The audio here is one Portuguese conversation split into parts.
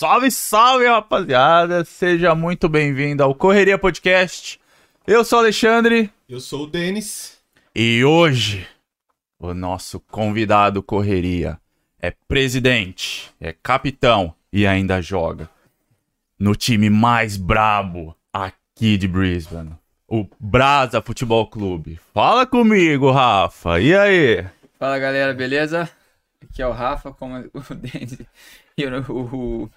Salve, salve, rapaziada! Seja muito bem-vindo ao Correria Podcast. Eu sou o Alexandre Eu sou o Denis. e hoje o nosso convidado Correria é presidente, é capitão e ainda joga no time mais brabo aqui de Brisbane, o Brasa Futebol Clube. Fala comigo, Rafa. E aí? Fala galera, beleza? Aqui é o Rafa, como o Denis e o, o- o-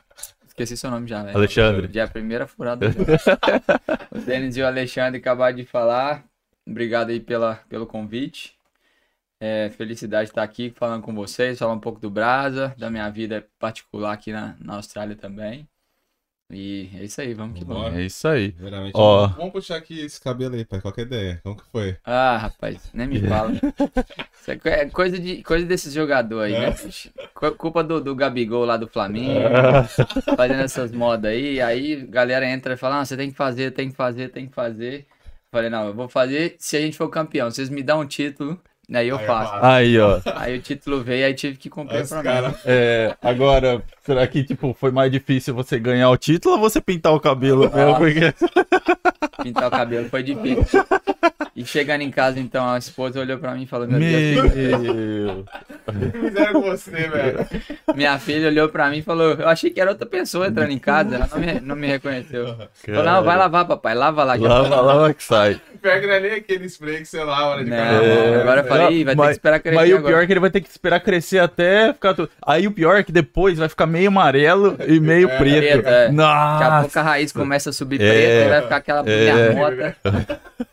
Esqueci seu nome já, velho. Alexandre. Já é a primeira furada. o Denis e o Alexandre acabaram de falar. Obrigado aí pela, pelo convite. É, felicidade de estar aqui falando com vocês, falar um pouco do Brasa, da minha vida particular aqui na, na Austrália também. E é isso aí, vamos que vamos. É isso aí. Ó. vamos puxar aqui esse cabelo aí, pai. Qual que é a ideia? Como que foi? Ah, rapaz, nem me fala. Isso é co- é coisa, de, coisa desses jogadores aí, né? Co- Culpa do, do Gabigol lá do Flamengo, fazendo essas modas aí. Aí a galera entra e fala: ah, você tem que fazer, tem que fazer, tem que fazer. Falei: não, eu vou fazer se a gente for campeão. Vocês me dão um título, aí eu Aí eu faço. Aí, ó. Aí o título veio, aí tive que cumprir Os pra mim. cara- É, agora, será que tipo, foi mais difícil você ganhar o título ou você pintar o cabelo mesmo? Nossa. Porque... Pintar o cabelo foi difícil. E chegando em casa, então, a esposa olhou pra mim e falou: Meu Deus, Meu... O que fizeram com você, velho? Minha filha olhou pra mim e falou: Eu achei que era outra pessoa entrando em casa, ela não me, não me reconheceu. Falou: Não, vai lavar, papai, lava lá. Lava, lava que sai. Pega não é nem aquele spray que você lava né, de Não, carnaval. agora eu falei, "Ih, vai ter que esperar crescer Mas o agora." pior é que ele vai ter que esperar crescer até ficar tudo. Aí o pior é que depois vai ficar meio amarelo e meio É, preto. preto, é. Daqui a Nossa! pouco a raiz começa a subir É. preta e vai ficar aquela É. bergamota.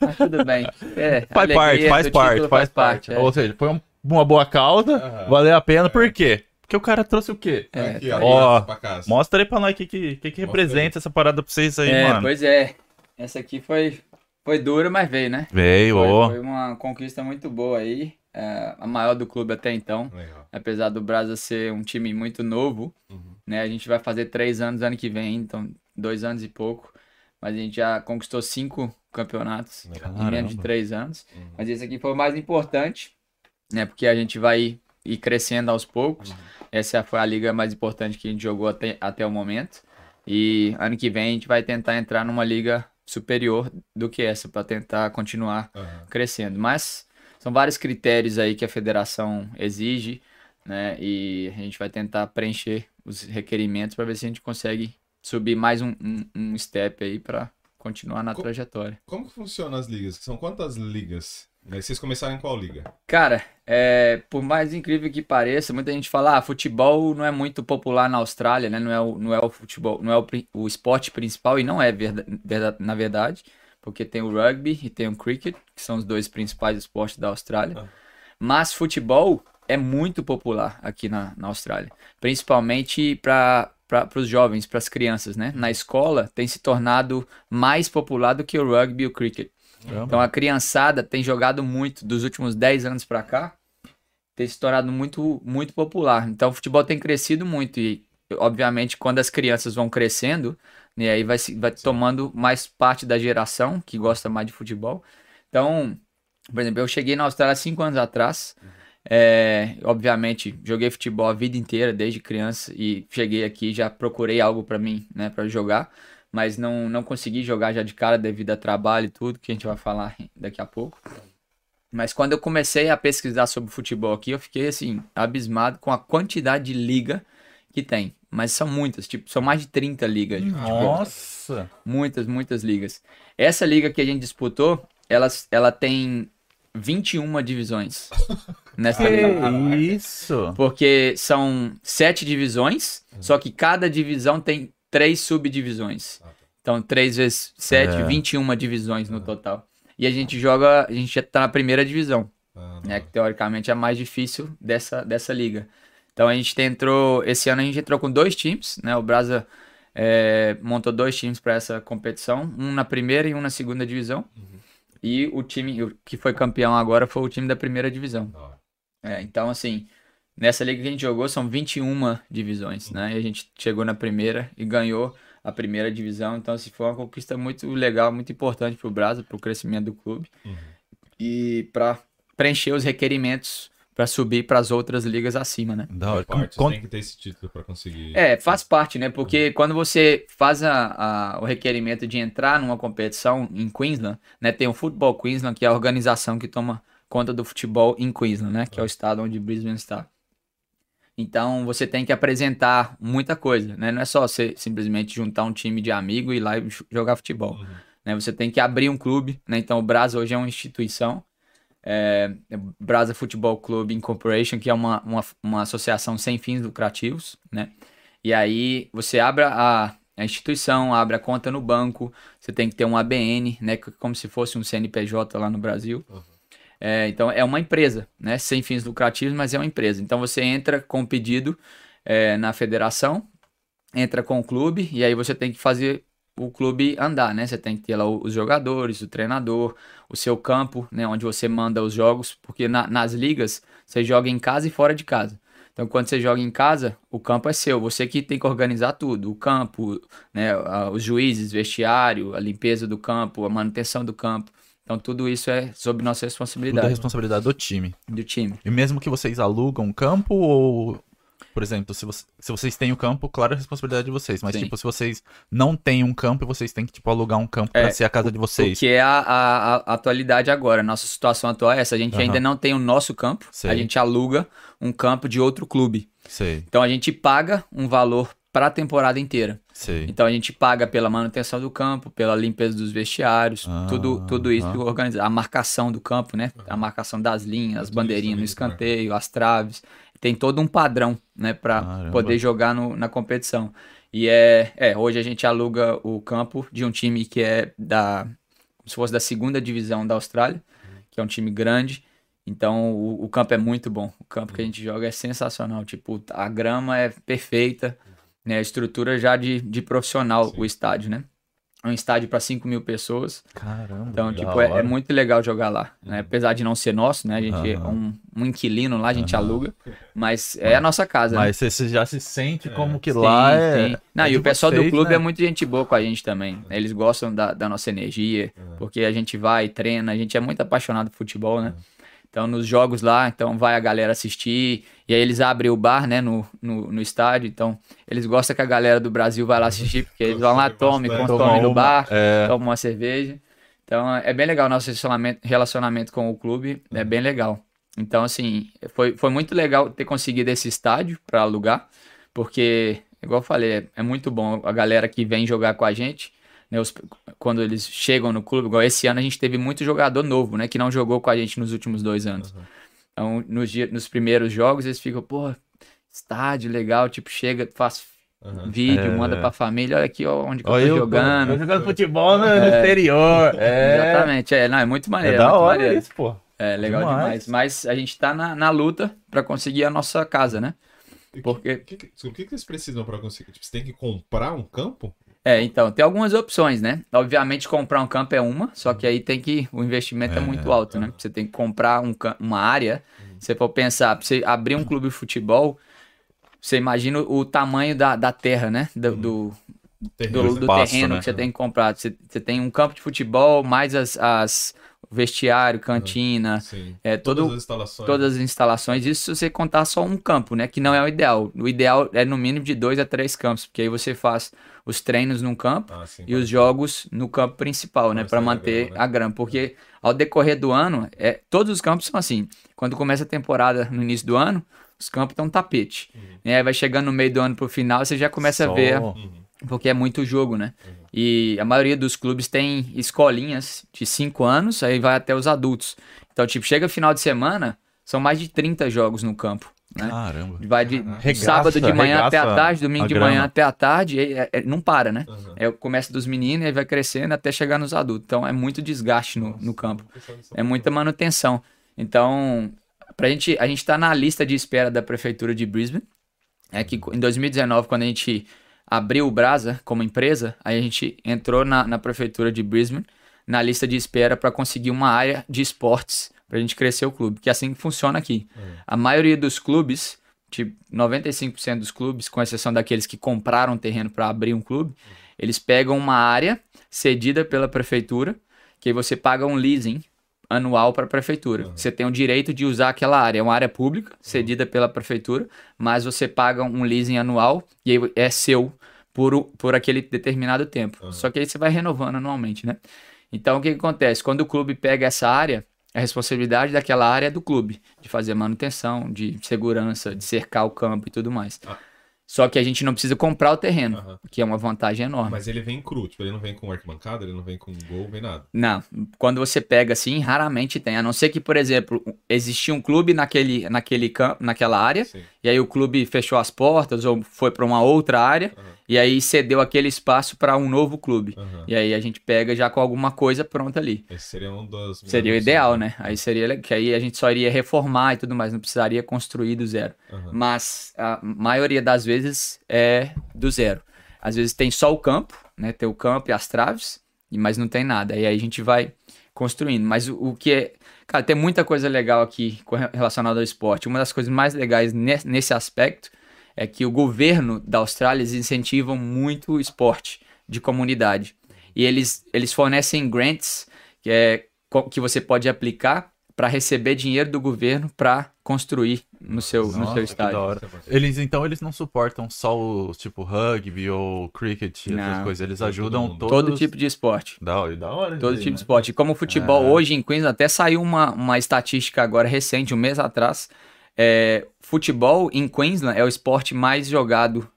Mas tudo bem. É, Faz alegria parte, faz parte, faz parte. é. Ou seja, foi um- uma boa causa, Aham. valeu a pena. Por quê? Porque o cara trouxe o quê? É, Aqui, tá ó. aí. Ó, pra casa. Mostra aí pra nós o que, que, que, que representa essa parada pra vocês aí, É, mano. pois é. Essa aqui foi, foi dura, mas veio, né? Veio, Foi, foi uma conquista muito boa aí. é, a maior do clube até então. Legal. apesar do Brasa ser um time muito novo, Uhum. né? A gente vai fazer três anos ano que vem, então dois anos e pouco. Mas a gente já conquistou cinco campeonatos Legal. em menos de Caramba. três anos. Uhum. Mas esse aqui foi o mais importante, né? Porque a gente vai ir crescendo aos poucos. Essa foi a liga mais importante que a gente jogou até, até o momento. E ano que vem a gente vai tentar entrar numa liga superior do que essa, para tentar continuar Aham. crescendo. Mas são vários critérios aí que a federação exige, né? E a gente vai tentar preencher os requerimentos para ver se a gente consegue subir mais um, um, um step aí para continuar na Co- trajetória. Como que funcionam as ligas? São quantas ligas? Né, Vocês começaram em qual liga? Cara, é, por mais incrível que pareça, muita gente fala, ah, futebol não é muito popular na Austrália, né? Não é o, não é o futebol, não é o, o esporte principal e não é verda- verda- na verdade, porque tem o rugby e tem o cricket, que são os dois principais esportes da Austrália. Ah. Mas futebol é muito popular aqui na, na Austrália, principalmente para para os jovens, para as crianças, né? Na escola tem se tornado mais popular do que o rugby e o cricket. Então a criançada tem jogado muito dos últimos 10 anos pra cá, tem se tornado muito muito popular. Então o futebol tem crescido muito e obviamente quando as crianças vão crescendo, né, aí vai se- vai tomando mais parte da geração que gosta mais de futebol. Então, por exemplo, eu cheguei na Austrália cinco anos atrás. É, obviamente, joguei futebol a vida inteira, desde criança, e cheguei aqui já procurei algo pra mim, né, para jogar, mas não, não consegui jogar já de cara devido a trabalho e tudo, que a gente vai falar daqui a pouco. Mas quando eu comecei a pesquisar sobre futebol aqui, eu fiquei assim, abismado com a quantidade de liga que tem. Mas são muitas, tipo, são mais de 30 ligas. Nossa! Muitas, muitas ligas. Essa liga que a gente disputou, ela, ela tem 21 divisões nessa liga. Que isso? Porque são sete divisões, só que cada divisão tem três subdivisões. Então, 3 vezes 7, É. 21 divisões no total. E a gente joga, a gente já tá na primeira divisão, Ah, né? Que teoricamente é a mais difícil dessa, dessa liga. Então a gente entrou, esse ano a gente entrou com dois times, né? O Brasa é, montou dois times para essa competição, um na primeira e um na segunda divisão. E o time o que foi campeão agora foi o time da primeira divisão. É, então, assim, nessa liga que a gente jogou são 21 divisões, né? E a gente chegou na primeira e ganhou a primeira divisão. Então, assim, foi uma conquista muito legal, muito importante pro Brasa, pro crescimento do clube. Uhum. E para preencher os requerimentos para subir para as outras ligas acima, né? Da hora. Parte, tem que ter esse título pra conseguir. É, faz parte, né? Porque quando você faz a- a- o requerimento de entrar numa competição em Queensland, né? Tem o Football Queensland, que é a organização que toma conta do futebol em Queensland, né? Que é o estado onde Brisbane está. Então você tem que apresentar muita coisa, né? Não é só você simplesmente juntar um time de amigo e ir lá e jo- jogar futebol. Uhum. né? Você tem que abrir um clube, né? Então o Brasa hoje é uma instituição, é, é Brasa Football Club Incorporation, que é uma, uma, uma associação sem fins lucrativos, né? E aí você abre a, a instituição, abre a conta no banco, você tem que ter um ABN, né? Como se fosse um CNPJ lá no Brasil. É, então é uma empresa, né? Sem fins lucrativos, mas é uma empresa. Então você entra com o pedido é, na federação, entra com o clube e aí você tem que fazer o clube andar, né? Você tem que ter lá os jogadores, o treinador, o seu campo, né? Onde você manda os jogos, porque na- nas ligas você joga em casa e fora de casa. Então, quando você joga em casa, o campo é seu. Você que tem que organizar tudo. O campo, né, os juízes, vestiário, a limpeza do campo, a manutenção do campo. Então, tudo isso é sob nossa Tudo é responsabilidade responsabilidade do time. do time. E mesmo que vocês alugam um campo ou. Por exemplo, se, você- se vocês têm o campo, claro, é responsabilidade de vocês. Mas, Sim. tipo, se vocês não têm um campo, vocês têm que, tipo, alugar um campo pra É, ser a casa de O vocês. que é a, a- a atualidade agora. Nossa situação atual é essa. A gente Aham. ainda não tem o nosso campo. Sei. A gente aluga um campo de outro clube. Sei, Então, a gente paga um valor para a temporada inteira. sei. Então a gente paga pela manutenção do campo, pela limpeza dos vestiários, Ah, tudo, tudo isso ah. organizado. A marcação do campo, né? A marcação das linhas, as bandeirinhas no escanteio, as traves. Tem todo um padrão, né? Para poder jogar no- na competição. E é, é, hoje a gente aluga o campo de um time que é da, como se fosse da segunda divisão da Austrália, que é um time grande. Então o, o campo é muito bom. O campo que a gente joga é sensacional. Tipo, a grama é perfeita, né? A estrutura já de, de profissional, Sim. o estádio, né? É um estádio para 5 mil pessoas. Caramba. Então, tipo, é, é muito legal jogar lá. Né? Apesar de não ser nosso, né? A gente é um, um inquilino lá, a gente aluga. Mas é a nossa casa. né? Mas você você já se sente como que Sim, lá é. sim. Não, é e de o pessoal do vocês, clube né? é muito gente boa com a gente também. Eles gostam da, da nossa energia, porque a gente vai, treina, a gente é muito apaixonado por futebol, né? Então, nos jogos lá, então vai a galera assistir, e aí eles abrem o bar, né, no, no, no estádio, então eles gostam que a galera do Brasil vai lá assistir, porque eles vão lá, tomem, consomem Toma no bar, é. tomam uma cerveja. Então, é bem legal o nosso relacionamento, relacionamento com o clube, é bem legal. Então, assim, foi, foi muito legal ter conseguido esse estádio para alugar, porque, igual eu falei, é, é muito bom a galera que vem jogar com a gente, né, os- quando eles chegam no clube, igual esse ano a gente teve muito jogador novo, né, que não jogou com a gente nos últimos dois anos. Então, nos, dia- nos primeiros jogos, eles ficam, pô, estádio legal, tipo, chega, faz Aham. vídeo, É. manda pra família, olha aqui ó, onde que Olha eu tô eu, jogando. eu jogando futebol no, no exterior. É, Exatamente, é, não, é muito é maneiro. da muito hora maneiro. isso, pô. É legal Demais. demais. Mas a gente tá na, na luta pra conseguir a nossa casa, né? E Porque- O que, que, que que eles precisam pra conseguir? Tipo, você tem que comprar um campo? É, então, tem algumas opções, né? Obviamente, comprar um campo é uma, só que aí tem que. O investimento é, É. muito alto, né? Você tem que comprar um uma área. Se você for pensar, pra você abrir um clube de futebol, você imagina o tamanho da, da terra, né? Do, do, do, do espaço, terreno né? que você tem que comprar. Você, você tem um campo de futebol, mais as, as o vestiário, cantina, Sim. é, todo, Todas as instalações. todas as instalações, isso se você contar só um campo, né? Que não é o ideal. O ideal é no mínimo de dois a três campos, porque aí você faz os treinos num campo Ah, sim. e os jogos no campo principal, né? Para manter legal, né? a grama. Porque ao decorrer do ano, é, todos os campos são assim. Quando começa a temporada no início do ano, os campos estão tapete. E aí vai chegando no meio do ano pro final, você já começa Só- a ver Uhum. porque é muito jogo, né? E a maioria dos clubes tem escolinhas de 5 anos, aí vai até os adultos. Então, tipo, chega final de semana, são mais de 30 jogos no campo, né? Caramba. Vai de Regaça, sábado de manhã até a tarde, domingo a de grama. manhã até a tarde, e é- é- não para, né? Aham. É, começa dos meninos e vai crescendo até chegar nos adultos. Então é muito desgaste no, no campo. É muita manutenção. Então, pra gente, a gente tá na lista de espera da prefeitura de Brisbane. É que em 2019, quando a gente abriu o Brasa como empresa, aí a gente entrou na, na prefeitura de Brisbane na lista de espera para conseguir uma área de esportes pra gente crescer o clube, que é assim que funciona aqui. A maioria dos clubes, tipo 95% dos clubes, com exceção daqueles que compraram terreno para abrir um clube, eles pegam uma área cedida pela prefeitura, que aí você paga um leasing anual para a prefeitura. Uhum. Você tem o direito de usar aquela área. É uma área pública, cedida pela prefeitura, mas você paga um leasing anual e aí é seu por, por aquele determinado tempo. Uhum. Só que aí você vai renovando anualmente, né? Então, o que, que acontece? Quando o clube pega essa área, a responsabilidade daquela área é do clube, de fazer manutenção, de segurança, de cercar o campo e tudo mais. Ah. Só que a gente não precisa comprar o terreno, Aham. que é uma vantagem enorme. Mas ele vem cru, tipo, ele não vem com arquibancada, ele não vem com gol, vem nada. Não, quando você pega assim, raramente tem. A não ser que, por exemplo, existia um clube naquele, naquele campo, naquela área, Sim. e aí o clube fechou as portas ou foi para uma outra área, Aham. E aí cedeu aquele espaço para um novo clube. Aham. E aí a gente pega já com alguma coisa pronta ali. Esse seria um dos. Seria o ideal, né? Aí seria que aí a gente só iria reformar e tudo mais, não precisaria construir do zero. Aham. Mas a maioria das vezes é do zero. Às vezes tem só o campo, né? Tem o campo e as traves, mas não tem nada. E aí a gente vai construindo. Mas o, o que é. Cara, tem muita coisa legal aqui relacionada ao esporte. Uma das coisas mais legais ne- nesse aspecto é que o governo da Austrália eles incentivam muito o esporte de comunidade. E eles, eles fornecem grants que, é, que você pode aplicar para receber dinheiro do governo para construir no seu, no Nossa, seu que estádio. Eles, então, eles não suportam só o tipo rugby ou cricket, essas Não. coisas. Eles Todo ajudam mundo. todos. Todo tipo de esporte. Da hora, da hora. Todo aí, tipo né? de esporte. E como o futebol É. hoje em Queensland, até saiu uma, uma estatística agora recente, um mês atrás. É, futebol em Queensland é o esporte mais jogado.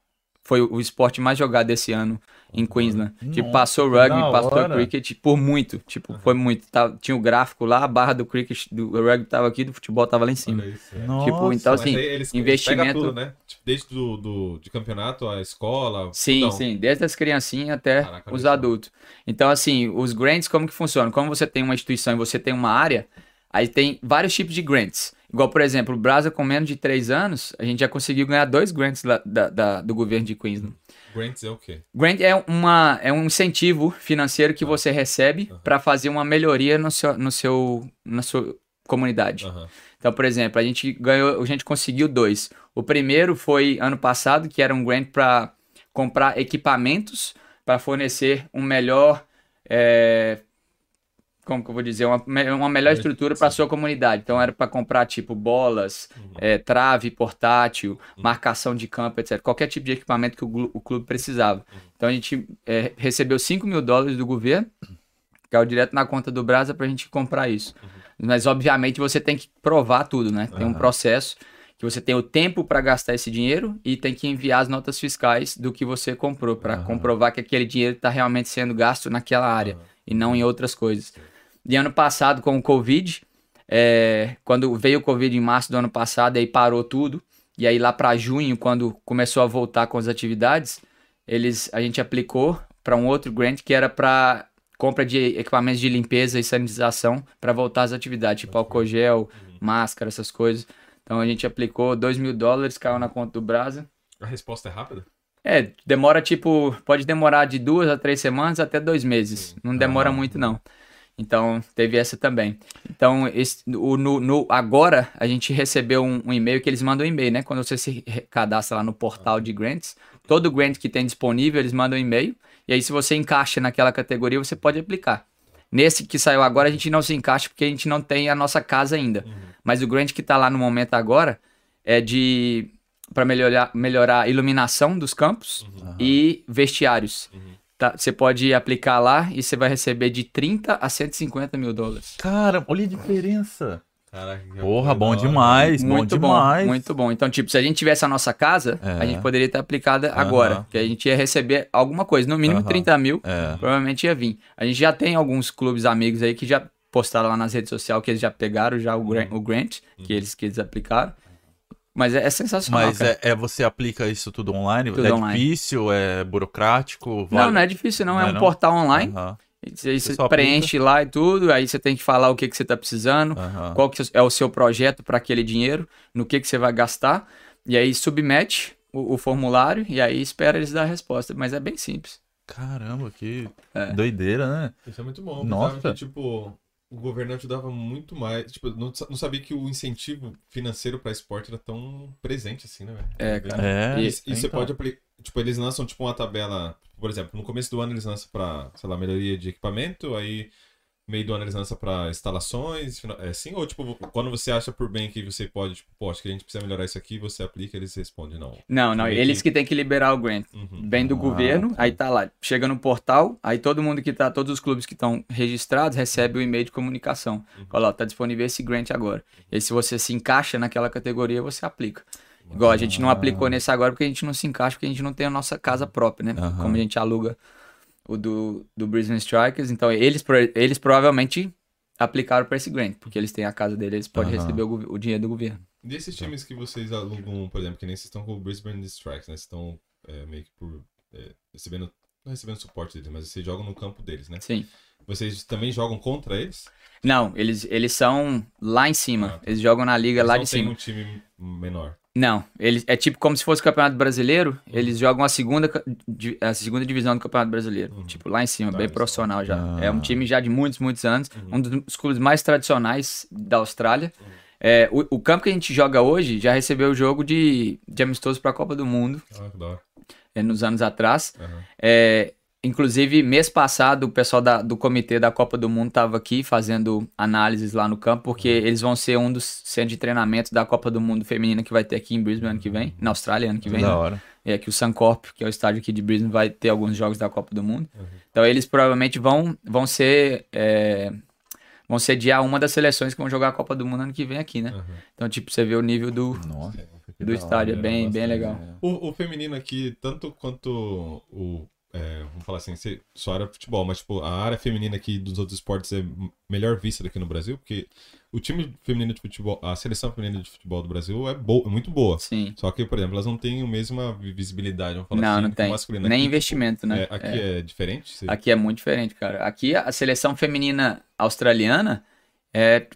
Foi o esporte mais jogado esse ano em Queensland. tipo, Nossa, passou o que rugby, passou hora. cricket por muito. Tipo, foi muito. Tá- tinha o gráfico lá, a barra do cricket, do rugby tava aqui, do futebol tava lá em cima. Isso, é. Nossa, Tipo, então, Mas assim, aí eles investimento- pegam tudo, né? Tipo, desde do, do, de campeonato, a escola. Sim, tudão. sim, desde as criancinhas até Caraca, os adultos. Então, assim, os grants, como que funcionam? Como você tem uma instituição e você tem uma área, aí tem vários tipos de grants. Igual, por exemplo, o Brasa com menos de 3 anos, a gente já conseguiu ganhar dois grants lá da- da- do governo de Queensland. Grants é o quê? Grant é, uma, é um incentivo financeiro que você recebe para fazer uma melhoria no seu, no seu, na sua comunidade. Aham. Então, por exemplo, a gente ganhou, a gente conseguiu dois. O primeiro foi ano passado, que era um grant para comprar equipamentos para fornecer um melhor, é, como que eu vou dizer, uma, uma melhor estrutura para a sua comunidade. Então, era para comprar tipo bolas, é, trave portátil, marcação de campo, etc. Qualquer tipo de equipamento que o, o clube precisava. Então, a gente é, recebeu 5 mil dólares do governo, caiu direto na conta do Brasa para a gente comprar isso. Mas, obviamente, você tem que provar tudo, né? Tem um processo que você tem o tempo para gastar esse dinheiro e tem que enviar as notas fiscais do que você comprou para comprovar que aquele dinheiro está realmente sendo gasto naquela área e não em outras coisas. E ano passado, com o Covid, é, quando veio o Covid em março do ano passado, aí parou tudo. E aí lá para junho, quando começou a voltar com as atividades, eles a gente aplicou para um outro grant que era para compra de equipamentos de limpeza e sanitização para voltar às atividades, tipo álcool gel, máscara, essas coisas. Então a gente aplicou 2 mil dólares, caiu na conta do Brasa. A resposta é rápida? É, demora tipo, pode demorar de duas a três semanas até dois meses. Não demora Ah. muito, não. Então, teve essa também. Então, esse, o, no, no- agora, a gente recebeu um, um e-mail que eles mandam um e-mail, né? Quando você se cadastra lá no portal de grants, todo grant que tem disponível, eles mandam um e-mail. E aí, se você encaixa naquela categoria, você pode aplicar. Nesse que saiu agora, a gente não se encaixa porque a gente não tem a nossa casa ainda. Mas o grant que está lá no momento agora é de para melhorar, melhorar a iluminação dos campos e vestiários. Tá, você pode aplicar lá e você vai receber de 30 a 150 mil dólares. Cara, olha a diferença. Caraca, Porra, bom demais, muito bom, demais. muito bom. Então, tipo, se a gente tivesse a nossa casa, É. a gente poderia ter aplicada agora. Que a gente ia receber alguma coisa, no mínimo Aham. 30 mil, É. provavelmente ia vir. A gente já tem alguns clubes amigos aí que já postaram lá nas redes sociais que eles já pegaram já o grant, o grant que, eles, que eles aplicaram. Mas é, é sensacional, Mas cara. é, é você aplica isso tudo online? Tudo é online. difícil? É burocrático? Não, não é difícil não, é Não é um não? portal online. Aí você Você preenche lá e tudo, aí você tem que falar o que, que você está precisando, aham. qual que é o seu projeto para aquele dinheiro, no que, que você vai gastar, e aí submete o, o formulário e aí espera eles dar a resposta. Mas é bem simples. Caramba, que É. doideira, né? Isso é muito bom. Nossa. que, tipo, o governo ajudava muito mais. Tipo, eu não, não sabia que o incentivo financeiro pra esporte era tão presente assim, né, velho? É, cara. É, E, e você então. pode aplicar. Tipo, eles lançam tipo uma tabela. Por exemplo, no começo do ano eles lançam pra, sei lá, melhoria de equipamento, aí meio do ano eles lançam pra instalações, é assim? Ou, tipo, quando você acha por bem que você pode, tipo, pô, acho que a gente precisa melhorar isso aqui, você aplica, eles respondem, não. Não, não, eles que- que têm que liberar o grant. Uhum. Vem do Ah, governo, tá. aí tá lá, chega no portal, aí todo mundo que tá, todos os clubes que estão registrados recebe o e-mail de comunicação. Uhum. Fala, ó, tá disponível esse grant agora. E aí, se você se encaixa naquela categoria, você aplica. Igual a gente não aplicou nesse agora porque a gente não se encaixa, porque a gente não tem a nossa casa própria, né? Como a gente aluga o do, do Brisbane Strikers, então eles, eles provavelmente aplicaram para esse grant, porque eles têm a casa deles, eles podem Aham. receber o, o dinheiro do governo. Desses times que vocês alugam, por exemplo, que nem vocês estão com o Brisbane Strikes, né? Vocês estão é, meio que por. é, recebendo. Não recebendo suporte deles, mas vocês jogam no campo deles, né? Sim. Vocês também jogam contra eles? Não, eles, eles são lá em cima. Ah, tá. Eles jogam na liga Eles lá não de tem cima. um time menor. Não, eles é tipo como se fosse o Campeonato Brasileiro, eles jogam a segunda, a segunda divisão do Campeonato Brasileiro. Uhum. Tipo, lá em cima, Tá, bem eles profissional já. Ah. É um time já de muitos, muitos anos. Uhum. Um dos clubes mais tradicionais da Austrália. É, o, o campo que a gente joga hoje já recebeu o jogo de, de amistoso para a Copa do Mundo, Ah, que da hora. é, nos anos atrás. É, inclusive, mês passado, o pessoal da- do comitê da Copa do Mundo estava aqui fazendo análises lá no campo, porque eles vão ser um dos centros de treinamento da Copa do Mundo feminina que vai ter aqui em Brisbane ano que vem, na Austrália ano que vem. da né? hora. É que o Suncorp, que é o estádio aqui de Brisbane, vai ter alguns jogos da Copa do Mundo. Uhum. Então eles provavelmente vão, vão ser. é, vão sediar uma das seleções que vão jogar a Copa do Mundo ano que vem aqui, né? Aham. Então, tipo, você vê o nível do, Nossa. do estádio, é bem, bem legal. O, o feminino aqui, tanto quanto o. é, vamos falar assim, você- só de futebol, mas tipo, a área feminina aqui dos outros esportes é melhor vista daqui no Brasil, porque o time feminino de futebol, a seleção feminina de futebol do Brasil é, boa, é muito boa. Sim. Só que, por exemplo, elas não têm a mesma vi- visibilidade, vamos falar Não, assim, não tem. masculino. Nem Aqui, investimento, né? é, aqui é, diferente? Você- Aqui é muito diferente, cara. Aqui a seleção feminina australiana é,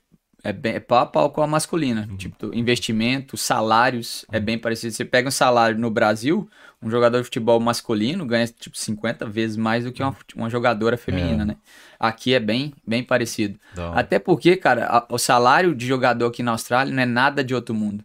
é, bem, é pau a pau com a masculina. Uhum. Tipo, investimento, salários, é bem parecido. Você pega um salário no Brasil, um jogador de futebol masculino ganha tipo 50 vezes mais do que uma, fute- uma jogadora feminina, É. né? Aqui é bem, bem parecido. Até porque, cara, a- o salário de jogador aqui na Austrália não é nada de outro mundo.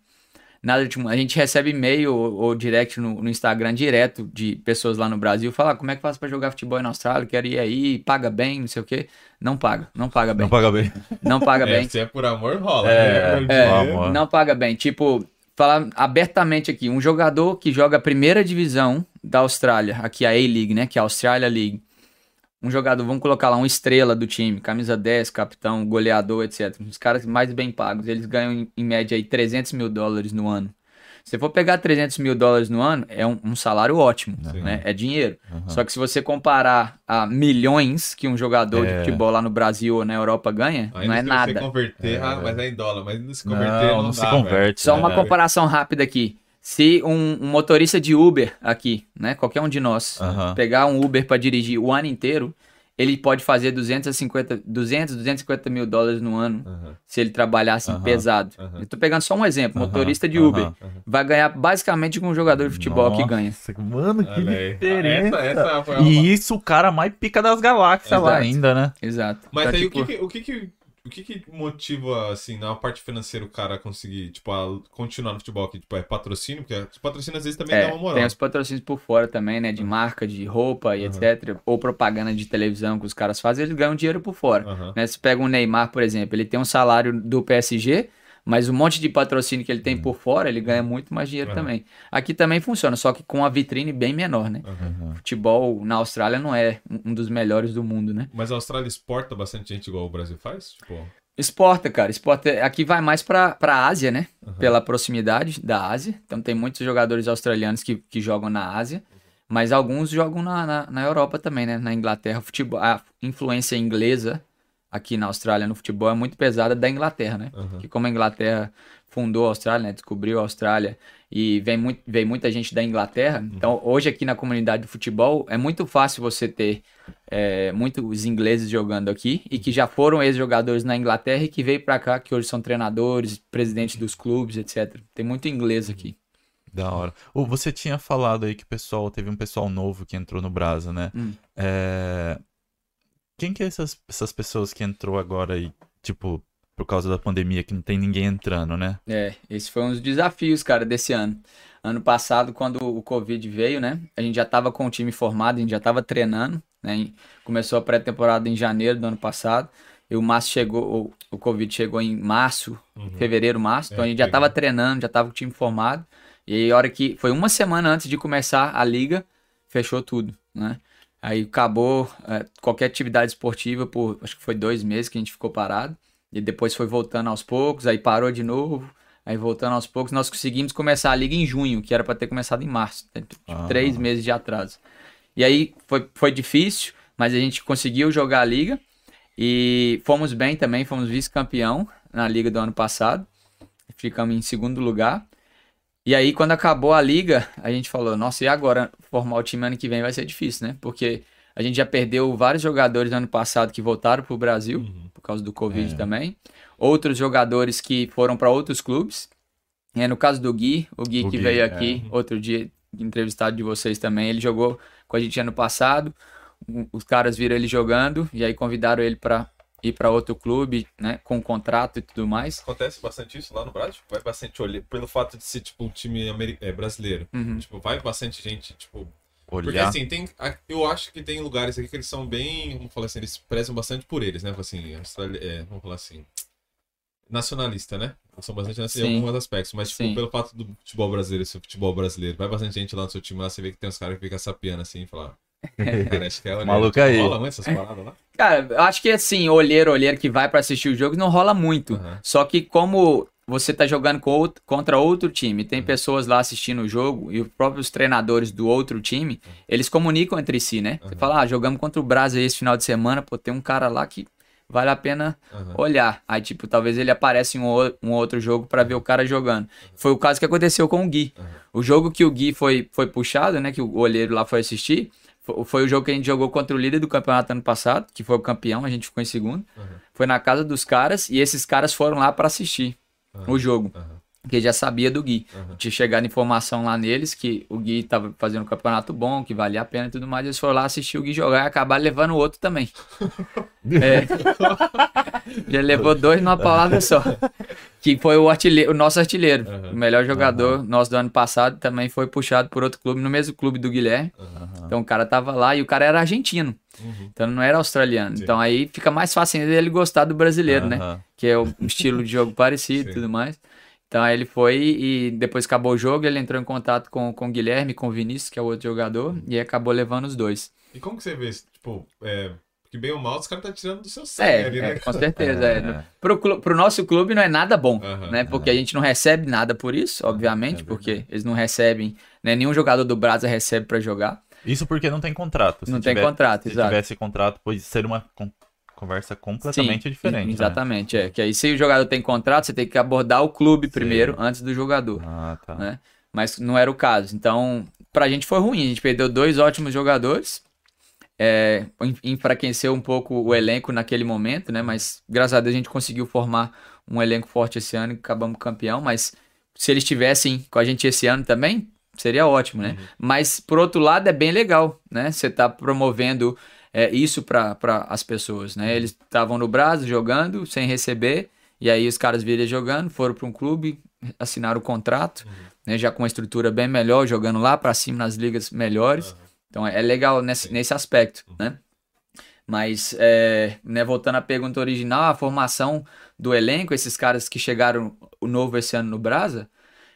Nada de mundo. A gente recebe e-mail ou, ou direct no, no Instagram direto de pessoas lá no Brasil. Fala, "Ah, como é que faz pra jogar futebol na Austrália? Quero ir aí, paga bem, não sei o quê. Não paga, não paga bem. Não paga bem. Não paga É, bem. se é por amor, rola. É, né? É, amor. não paga bem. Tipo, falar abertamente aqui, um jogador que joga a primeira divisão da Austrália, aqui a A-League, né, que é a Australia League. Um jogador, vamos colocar lá, uma estrela do time, camisa 10, capitão, goleador, etc. Os caras mais bem pagos, eles ganham em, em média aí 300 mil dólares no ano. Se for pegar 300 mil dólares no ano, é um, um salário ótimo, Sim. né? É dinheiro. Aham. Só que se você comparar a milhões que um jogador de É. futebol lá no Brasil ou na Europa ganha, Ainda não é se nada. você converter, É. ah, mas é em dólar, mas não se converter Não, não, não dá, se velho. converte. Só uma É. comparação rápida aqui. Se um, um motorista de Uber aqui, né, qualquer um de nós, pegar um Uber para dirigir o ano inteiro, ele pode fazer 250, 200, 250 mil dólares no ano se ele trabalhar assim pesado. Eu tô pegando só um exemplo, motorista de. Uber vai ganhar basicamente com um jogador de futebol que ganha. Nossa, Mano, que diferença. Essa, essa foi uma... E isso, o cara mais pica das galáxias lá Exato. ainda, né? Exato. Mas Então, aí tipo, o, que que, o, que que, o que que motiva, assim, na parte financeira o cara conseguir, tipo, continuar no futebol aqui? Tipo, é patrocínio? Porque os patrocínios às vezes também dá É, uma moral. tem os patrocínios por fora também, né? De marca, de roupa e Aham. etc. Ou propaganda de televisão que os caras fazem, eles ganham dinheiro por fora. Aham. né? Você pega o Neymar, por exemplo, ele tem um salário do PSG, mas um monte de patrocínio que ele tem por fora, ele ganha muito mais dinheiro Aham. também. Aqui também funciona, só que com a vitrine bem menor, né? aham. Futebol na Austrália não é um dos melhores do mundo, né? Mas a Austrália exporta bastante gente igual o Brasil faz? Tipo, Exporta, cara. Exporta. Aqui vai mais pra, pra Ásia, né? Pela proximidade da Ásia. Então tem muitos jogadores australianos que, que jogam na Ásia. Mas alguns jogam na, na, na Europa também, né? Na Inglaterra. Futebol, a influência inglesa aqui na Austrália no futebol é muito pesada da Inglaterra, né? aham. que como a Inglaterra fundou a Austrália, né, descobriu a Austrália e vem, muito, vem muita gente da Inglaterra, então hoje aqui na comunidade do futebol é muito fácil você ter é, muitos ingleses jogando aqui e que já foram ex-jogadores na Inglaterra e que veio pra cá, que hoje são treinadores, presidentes dos clubes, etc. Tem muito inglês aqui. Da hora. Você tinha falado aí que o pessoal, teve um pessoal novo que entrou no Brasa, né? Hum. É, Quem que é essas, essas pessoas que entrou agora aí, tipo, por causa da pandemia, que não tem ninguém entrando, né? É, esse foi um dos desafios, cara, desse ano. Ano passado, quando o Covid veio, né? A gente já tava com o time formado, a gente já tava treinando, né? e Começou a pré-temporada em janeiro do ano passado. E o março chegou, o, o Covid chegou em março, Uhum. fevereiro, março. Então É, a gente já peguei. tava treinando, já tava com o time formado. E aí, a hora que. Foi uma semana antes de começar a liga, fechou tudo, né? Aí acabou é, qualquer atividade esportiva por acho que foi dois meses que a gente ficou parado. E depois foi voltando aos poucos, aí parou de novo. Aí voltando aos poucos, nós conseguimos começar a liga em junho, que era para ter começado em março. né? Tipo, Ah. Três meses de atraso. E aí foi, foi difícil, mas a gente conseguiu jogar a liga. E fomos bem também, fomos vice-campeão na liga do ano passado. Ficamos em segundo lugar. E aí, quando acabou a liga, a gente falou: nossa, e agora formar o time ano que vem vai ser difícil, né? Porque a gente já perdeu vários jogadores do ano passado que voltaram pro Brasil, Uhum. por causa do Covid É. também. Outros jogadores que foram para outros clubes. É, no caso do Gui, o Gui O que Gui, veio é. aqui outro dia, entrevistado de vocês também, ele jogou com a gente ano passado. O- Os caras viram ele jogando e aí convidaram ele para ir para outro clube, né, com contrato e tudo mais. Acontece bastante isso lá no Brasil? Tipo, vai bastante olhar, pelo fato de ser, tipo, um time é, brasileiro. Uhum. Tipo, vai bastante gente, tipo... Porque Olhar. assim, tem, eu acho que tem lugares aqui que eles são bem, vamos falar assim, eles prezam bastante por eles, né? Assim, Austrália, é, vamos falar assim, nacionalista, né? São bastante nacionalistas Sim. em alguns aspectos, mas tipo, pelo fato do futebol brasileiro, seu futebol brasileiro, vai bastante gente lá no seu time, lá você vê que tem uns caras que ficam sapiando assim e falar, acho que é Maluco aí. Rola muito essas paradas lá? Cara, eu acho que assim, olheiro, olheiro que vai para assistir o jogo não rola muito. Aham. Só que como você tá jogando contra outro time, Uhum. tem pessoas lá assistindo o jogo e os próprios treinadores do outro time, eles comunicam entre si, né? Você Uhum. fala, ah, jogamos contra o Brasil esse final de semana, pô, tem um cara lá que vale a pena Aham. olhar. Aí, tipo, talvez ele apareça em um, um outro jogo pra ver o cara jogando. Foi o caso que aconteceu com o Gui. Uhum. O jogo que o Gui foi, foi puxado, né? Que o olheiro lá foi assistir. Fo- Foi o jogo que a gente jogou contra o líder do campeonato ano passado, que foi o campeão, a gente ficou em segundo. Uhum. Foi na casa dos caras e esses caras foram lá pra assistir Uhum. o jogo. Aham. Porque já sabia do Gui. Uhum. Tinha chegado informação lá neles que o Gui tava fazendo um campeonato bom, que valia a pena e tudo mais. Eles foram lá assistir o Gui jogar e acabaram levando o outro também. É. Já levou dois numa palavra só. Que foi o, artilheiro, o nosso artilheiro. Uhum. O melhor jogador nosso do ano passado também foi puxado por outro clube, no mesmo clube do Guilherme. Então o cara tava lá e o cara era argentino. Uhum. Então não era australiano. Sim. Então aí fica mais fácil ainda ele gostar do brasileiro, né? Que é um estilo de jogo parecido e tudo mais. Então aí ele foi e depois acabou o jogo, ele entrou em contato com, com o Guilherme, com o Vinícius, que é o outro jogador, e acabou levando os dois. E como que você vê, isso? tipo, é, que bem ou mal, os caras tá tirando do seu sangue É, ali, é, né? com certeza. É. É. Pro, pro nosso clube não é nada bom, né? Porque a gente não recebe nada por isso, obviamente, é porque eles não recebem, né? Nenhum jogador do Brasa recebe pra jogar. Isso porque não tem contrato. Se não tem tiver- contrato, Se exato. tivesse contrato, pode ser uma conversa completamente Sim, diferente. né? Exatamente, é. Que aí se o jogador tem contrato, você tem que abordar o clube primeiro, antes do jogador. Ah, tá. né? Mas não era o caso. Então, pra gente foi ruim. A gente perdeu dois ótimos jogadores. É, en- enfraqueceu um pouco o elenco naquele momento, né? Mas graças a Deus a gente conseguiu formar um elenco forte esse ano e acabamos campeão. Mas se eles estivessem com a gente esse ano também, seria ótimo, né? Mas por outro lado é bem legal, né? Você tá promovendo é, isso para as pessoas, né? Eles estavam no Brasil jogando sem receber. E aí os caras viram jogando, foram para um clube, assinaram o contrato, né, já com uma estrutura bem melhor, jogando lá para cima nas ligas melhores. Então é legal nesse, nesse aspecto, né? Mas, é, né, voltando à pergunta original, a formação do elenco, esses caras que chegaram o novo esse ano no Brasa,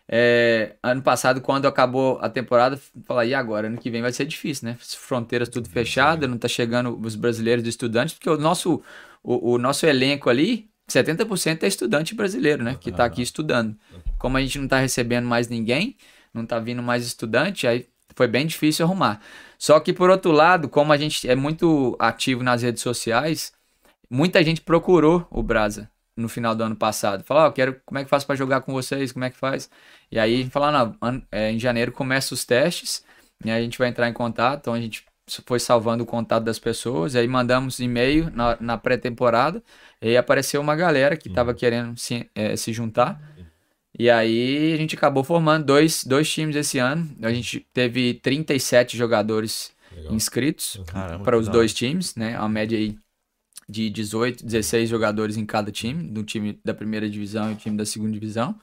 é, ano passado, quando acabou a temporada, falar, e agora? Ano que vem vai ser difícil, né? Fronteiras tudo fechadas, não tá chegando os brasileiros dos estudantes, porque o nosso, o, o nosso elenco ali, 70% é estudante brasileiro, né? Que tá aqui estudando. Como a gente não tá recebendo mais ninguém, não tá vindo mais estudante, aí foi bem difícil arrumar. Só que, por outro lado, como a gente é muito ativo nas redes sociais, muita gente procurou o Brasa no final do ano passado. Falou, eu quero, como é que faz para jogar com vocês, como é que faz? E aí a gente falou, não, an- é, em janeiro começa os testes, e aí a gente vai entrar em contato, então a gente foi salvando o contato das pessoas, e aí mandamos e-mail na, na pré-temporada, e aí apareceu uma galera que estava querendo se, eh, se juntar, e aí a gente acabou formando dois, dois times esse ano, a gente teve 37 jogadores Legal. inscritos, para que os dois times, né? A média aí de 18, 16 jogadores em cada time, do time da primeira divisão e o time da segunda divisão.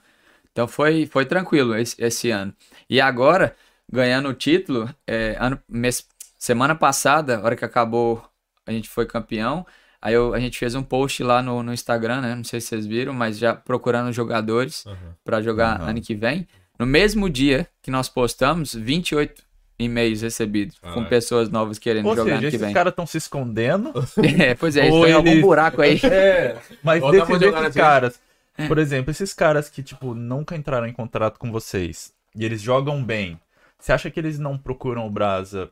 Então foi, foi tranquilo esse, esse ano. E agora, ganhando o título, é, ano, mês- semana passada, a hora que acabou, a gente foi campeão. Aí eu- a gente fez um post lá no, no Instagram, né? Não sei se vocês viram, mas já procurando jogadores Aham. pra jogar Aham. ano que vem. No mesmo dia que nós postamos, 28 e-mails recebidos com Caraca. pessoas novas querendo Ou jogar seja, ano que vem. caras estão se escondendo. É, pois é, eles Ou estão em algum eles- buraco aí. É, mas Ou dá desses, caras, por exemplo, esses caras que, tipo, nunca entraram em contrato com vocês e eles jogam bem, você acha que eles não procuram o Brasa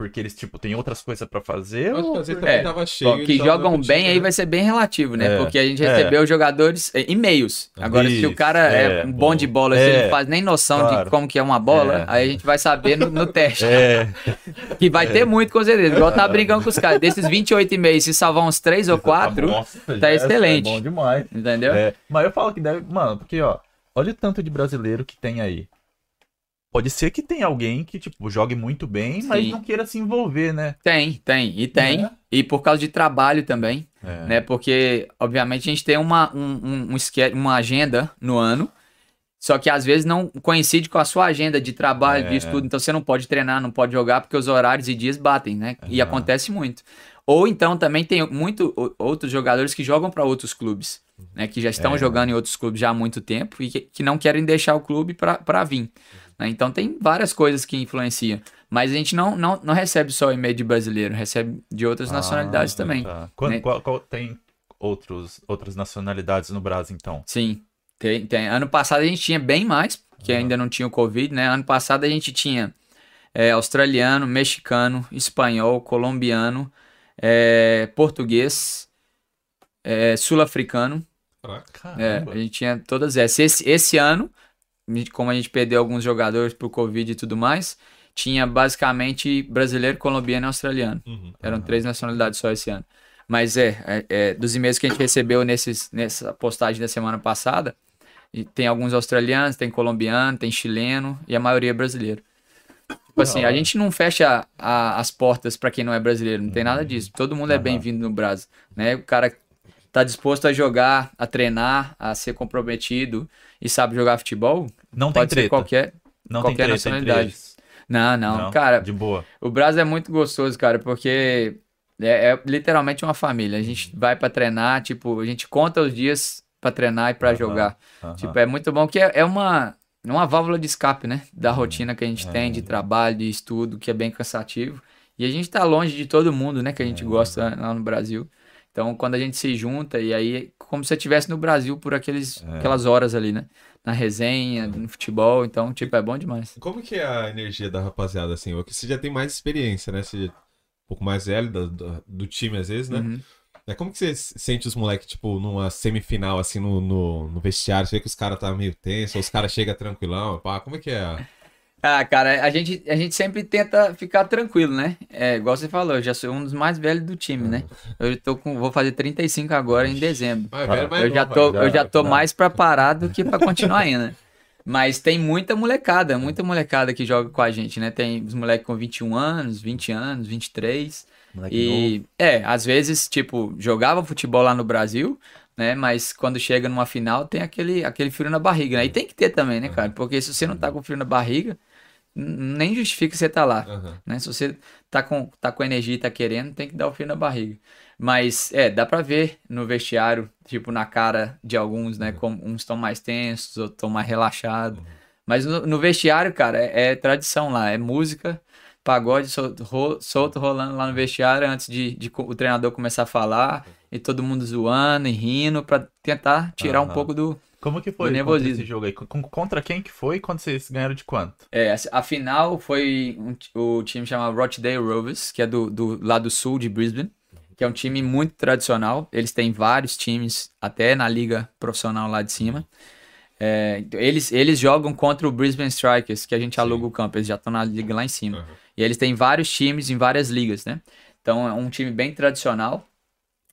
porque eles, tipo, têm outras coisas pra fazer? Que ou às vezes por- também É, tava cheio. Bom, que jogam bem tinha, aí né? vai ser bem relativo, né? É, Porque a gente é. recebeu jogadores é, e-mails. Agora, se o Isso, cara é, é, um bom de bola, se é, ele não faz nem noção claro. de como que é uma bola, É. aí a gente vai saber no, no teste. É, Que vai ter muito, com certeza. Igual tá brincando com os caras. Desses 28 e-mails, se salvar uns 3 ou 4, Nossa, tá é- excelente. É bom demais. entendeu? É, mas eu falo que deve. Mano, porque, ó, olha o tanto de brasileiro que tem aí. Pode ser que tenha alguém que, tipo, jogue muito bem, mas Sim. não queira se envolver, né? Tem, tem. E tem. É. E por causa de trabalho também. É. né? Porque, obviamente, a gente tem uma, um, um, um uma agenda no ano, só que às vezes não coincide com a sua agenda de trabalho, de É. estudo, então você não pode treinar, não pode jogar, porque os horários e dias batem, né? E Aham. acontece muito. Ou então também tem muito outros jogadores que jogam para outros clubes, né? Que já estão É. jogando em outros clubes já há muito tempo e que, que não querem deixar o clube para vir. Né? Então tem várias coisas que influenciam. Mas a gente não, não, não recebe só e-mail de brasileiro, recebe de outras Ah, nacionalidades também. tá. Quando- né? qual- qual- tem outros, outras nacionalidades no Brasil, então? Sim, tem, tem. Ano passado a gente tinha bem mais, que ainda não tinha o Covid, né? Ano passado a gente tinha é, australiano, mexicano, espanhol, colombiano, é, português, é, sul-africano. Caramba. a gente tinha todas essas. Esse, esse ano, como a gente perdeu alguns jogadores pro Covid e tudo mais, tinha basicamente brasileiro, colombiano e australiano. Uhum. Eram três nacionalidades só esse ano. Mas é, é, é, dos e-mails que a gente recebeu nesses, nessa postagem da semana passada, e tem alguns australianos, tem colombiano, tem chileno e a maioria é brasileiro. Tipo assim, a gente não fecha a- as portas pra quem não é brasileiro, não tem nada disso. Todo mundo é bem-vindo no Brasil, né? O cara tá disposto a jogar, a treinar, a ser comprometido e sabe jogar futebol, Não tem pode ser treta. qualquer. Não qualquer tem nacionalidade. eles. Não, não, cara, De boa. o Brasil é muito gostoso, cara, porque é, é literalmente uma família. A gente vai pra treinar, tipo, a gente conta os dias pra treinar e pra Aham, jogar. Aham. Tipo, é muito bom que é, é uma, é uma válvula de escape, né? Da rotina que a gente É. tem de trabalho, de estudo, que é bem cansativo. E a gente tá longe de todo mundo, né? Que a gente gosta lá no Brasil. Então, quando a gente se junta, e aí, como se você estivesse no Brasil por aqueles, É. aquelas horas ali, né? Na resenha, no futebol. Então, tipo, é bom demais. Como que é a energia da rapaziada, assim? Porque você já tem mais experiência, né? Você é um pouco mais velho do, do, time, às vezes, né? Uhum. É, Como que você sente os moleques, tipo, numa semifinal, assim, no, no, no vestiário? Você vê que os caras tá meio tenso, os caras chegam tranquilão, pá. Como é que é? Ah, cara, a gente, a gente sempre tenta ficar tranquilo, né? É, igual você falou, eu já sou um dos mais velhos do time, né? Eu tô com, vou fazer 35 agora em dezembro. É velho, mas Eu já novo, tô, eu já tô mais pra parar do que pra continuar ainda. Mas tem muita molecada, muita molecada que joga com a gente, né? Tem os moleques com 21 anos, 20 anos, 23. Moleque novo. E é, às vezes, tipo, jogava futebol lá no Brasil, né? Mas quando chega numa final tem aquele, aquele frio na barriga, né? E tem que ter também, né, cara? Porque se você não tá com frio na barriga, nem justifica você tá lá Aham. né? Se você tá com, tá com energia e tá querendo, tem que dar o fio na barriga. Mas, é, dá pra ver no vestiário, tipo, na cara de alguns, né? Como uns estão mais tensos, outros estão mais relaxados. Mas no, no vestiário, cara, é, é tradição lá, é música, pagode solto, ro- solto rolando lá no vestiário antes de, de o treinador começar a falar e todo mundo zoando e rindo pra tentar tirar um pouco do, Como que foi esse jogo aí? Contra quem que foi? Quando vocês ganharam de quanto? É, a final foi um o time chamado Rochdale Rovers, que é do, do lado sul de Brisbane, que é um time muito tradicional. Eles têm vários times, até na liga profissional lá de cima. É, eles, eles jogam contra o Brisbane Strikers, que a gente aluga o campo, eles já estão na liga lá em cima. Aham. E eles têm vários times em várias ligas, né? Então é um time bem tradicional.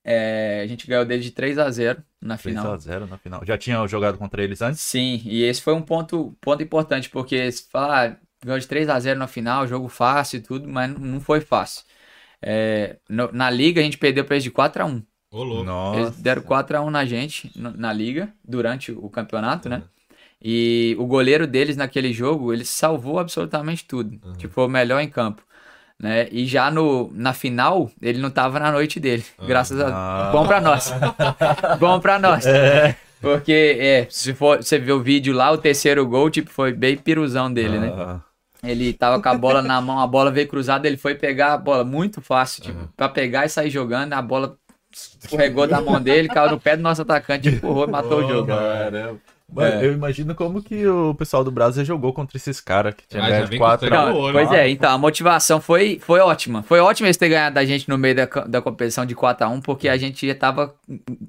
É, a gente ganhou deles de 3 a 0 na final. 3x0 na final. Já tinha jogado contra eles antes? Sim, e esse foi um ponto, ponto importante, porque se falar, ah, ganhou de 3 a 0 na final, jogo fácil e tudo, mas não- foi fácil. É, no- na liga a gente perdeu pra eles de 4 a 1 Ô, louco. Nossa. Eles deram 4 a 1 na gente, no- na liga, durante o campeonato, né? E o goleiro deles naquele jogo, ele salvou absolutamente tudo. Tipo, foi o melhor em campo. Né? E já no, na final, ele não tava na noite dele. Graças a Bom pra nós. Bom pra nós. Porque, é, se for, você ver o vídeo lá, o terceiro gol, tipo, foi bem piruzão dele, né? Ah, Ele tava com a bola na mão, a bola veio cruzada, ele foi pegar a bola muito fácil, tipo, pra pegar e sair jogando, a bola escorregou da mão dele, caiu no pé do nosso atacante, empurrou e matou o jogo. Caramba. Mano, É. eu imagino como que o pessoal do Brasil jogou contra esses caras que tinha Ah, ganhado vem com 4 sangue a no Não, olho, pois é, então a motivação foi, foi ótima. Foi ótimo eles terem ganhado da gente no meio da, da competição de 4x1, porque a gente já tava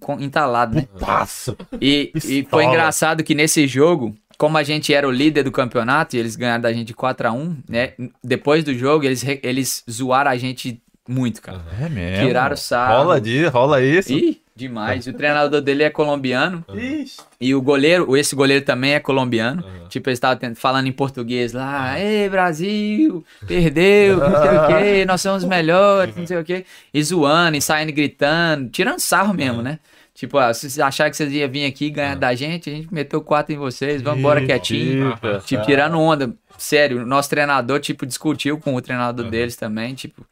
com- entalado, né? Passa. E, e foi engraçado que nesse jogo, como a gente era o líder do campeonato e eles ganharam da gente de 4x1, né? Depois do jogo, eles, eles zoaram a gente muito, cara. É mesmo. Tiraram sarro. Rola, de, rola isso. Ih, demais. O treinador dele é colombiano. Ixi. E o goleiro, esse goleiro também é colombiano. Aham. Tipo, eles estavam falando em português lá. Ei, Brasil, perdeu, não sei o quê, nós somos os melhores, não sei o quê. E zoando, e saindo gritando, tirando sarro mesmo, né? Tipo, ah, se vocês acharam que vocês iam vir aqui ganhar da gente, a gente meteu quatro em vocês, vamos embora quietinho. Eita, Tipo, tirando onda. Sério, o nosso treinador, tipo, discutiu com o treinador deles também, tipo.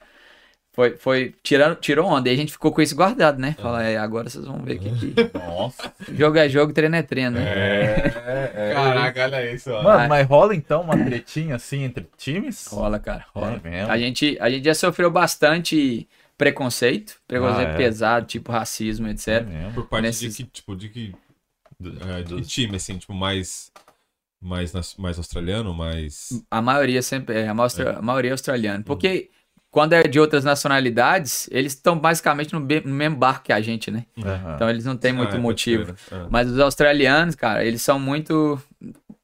Foi, foi tirando, tirou onda. E a gente ficou com isso guardado, né? Fala, é, agora vocês vão ver que, que Nossa. jogo é jogo, treino é treino, né? É, é. Caraca, olha isso, ó. Mano, mas rola então uma tretinha assim entre times? Rola, cara, rola. É mesmo? A gente, a gente já sofreu bastante preconceito, preconceito Ah, é. pesado, tipo racismo, etc. É mesmo. Por parte nesses- de que, tipo, de que. é, de que time, assim, tipo, mais. Mais, mais australiano, mais. A maioria sempre é, a, maioria, a maioria é australiana. Porque quando é de outras nacionalidades, eles estão basicamente no, no mesmo barco que a gente, né? Aham. Então eles não têm muito Ah, é, motivo. pode crer, é. Mas os australianos, cara, eles são muito.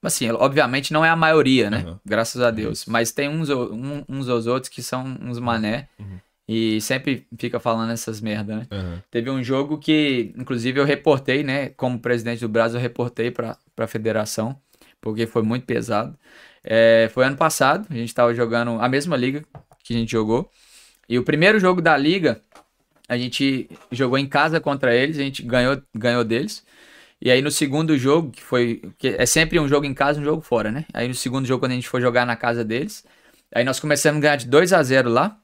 Assim, obviamente não é a maioria, né? Uhum. Graças a Deus. Mas tem uns, um- uns aos outros que são uns mané. Uhum. E sempre fica falando essas merda, né? Teve um jogo que, inclusive, eu reportei, né? Como presidente do Brasil, eu reportei para a federação, porque foi muito pesado. É, foi ano passado, a gente estava jogando a mesma liga que a gente jogou. E o primeiro jogo da liga, a gente jogou em casa contra eles, a gente ganhou, ganhou deles. E aí no segundo jogo, que foi. Que é sempre um jogo em casa e um jogo fora, né? Aí no segundo jogo, quando a gente foi jogar na casa deles, aí nós começamos a ganhar de 2 a 0 lá.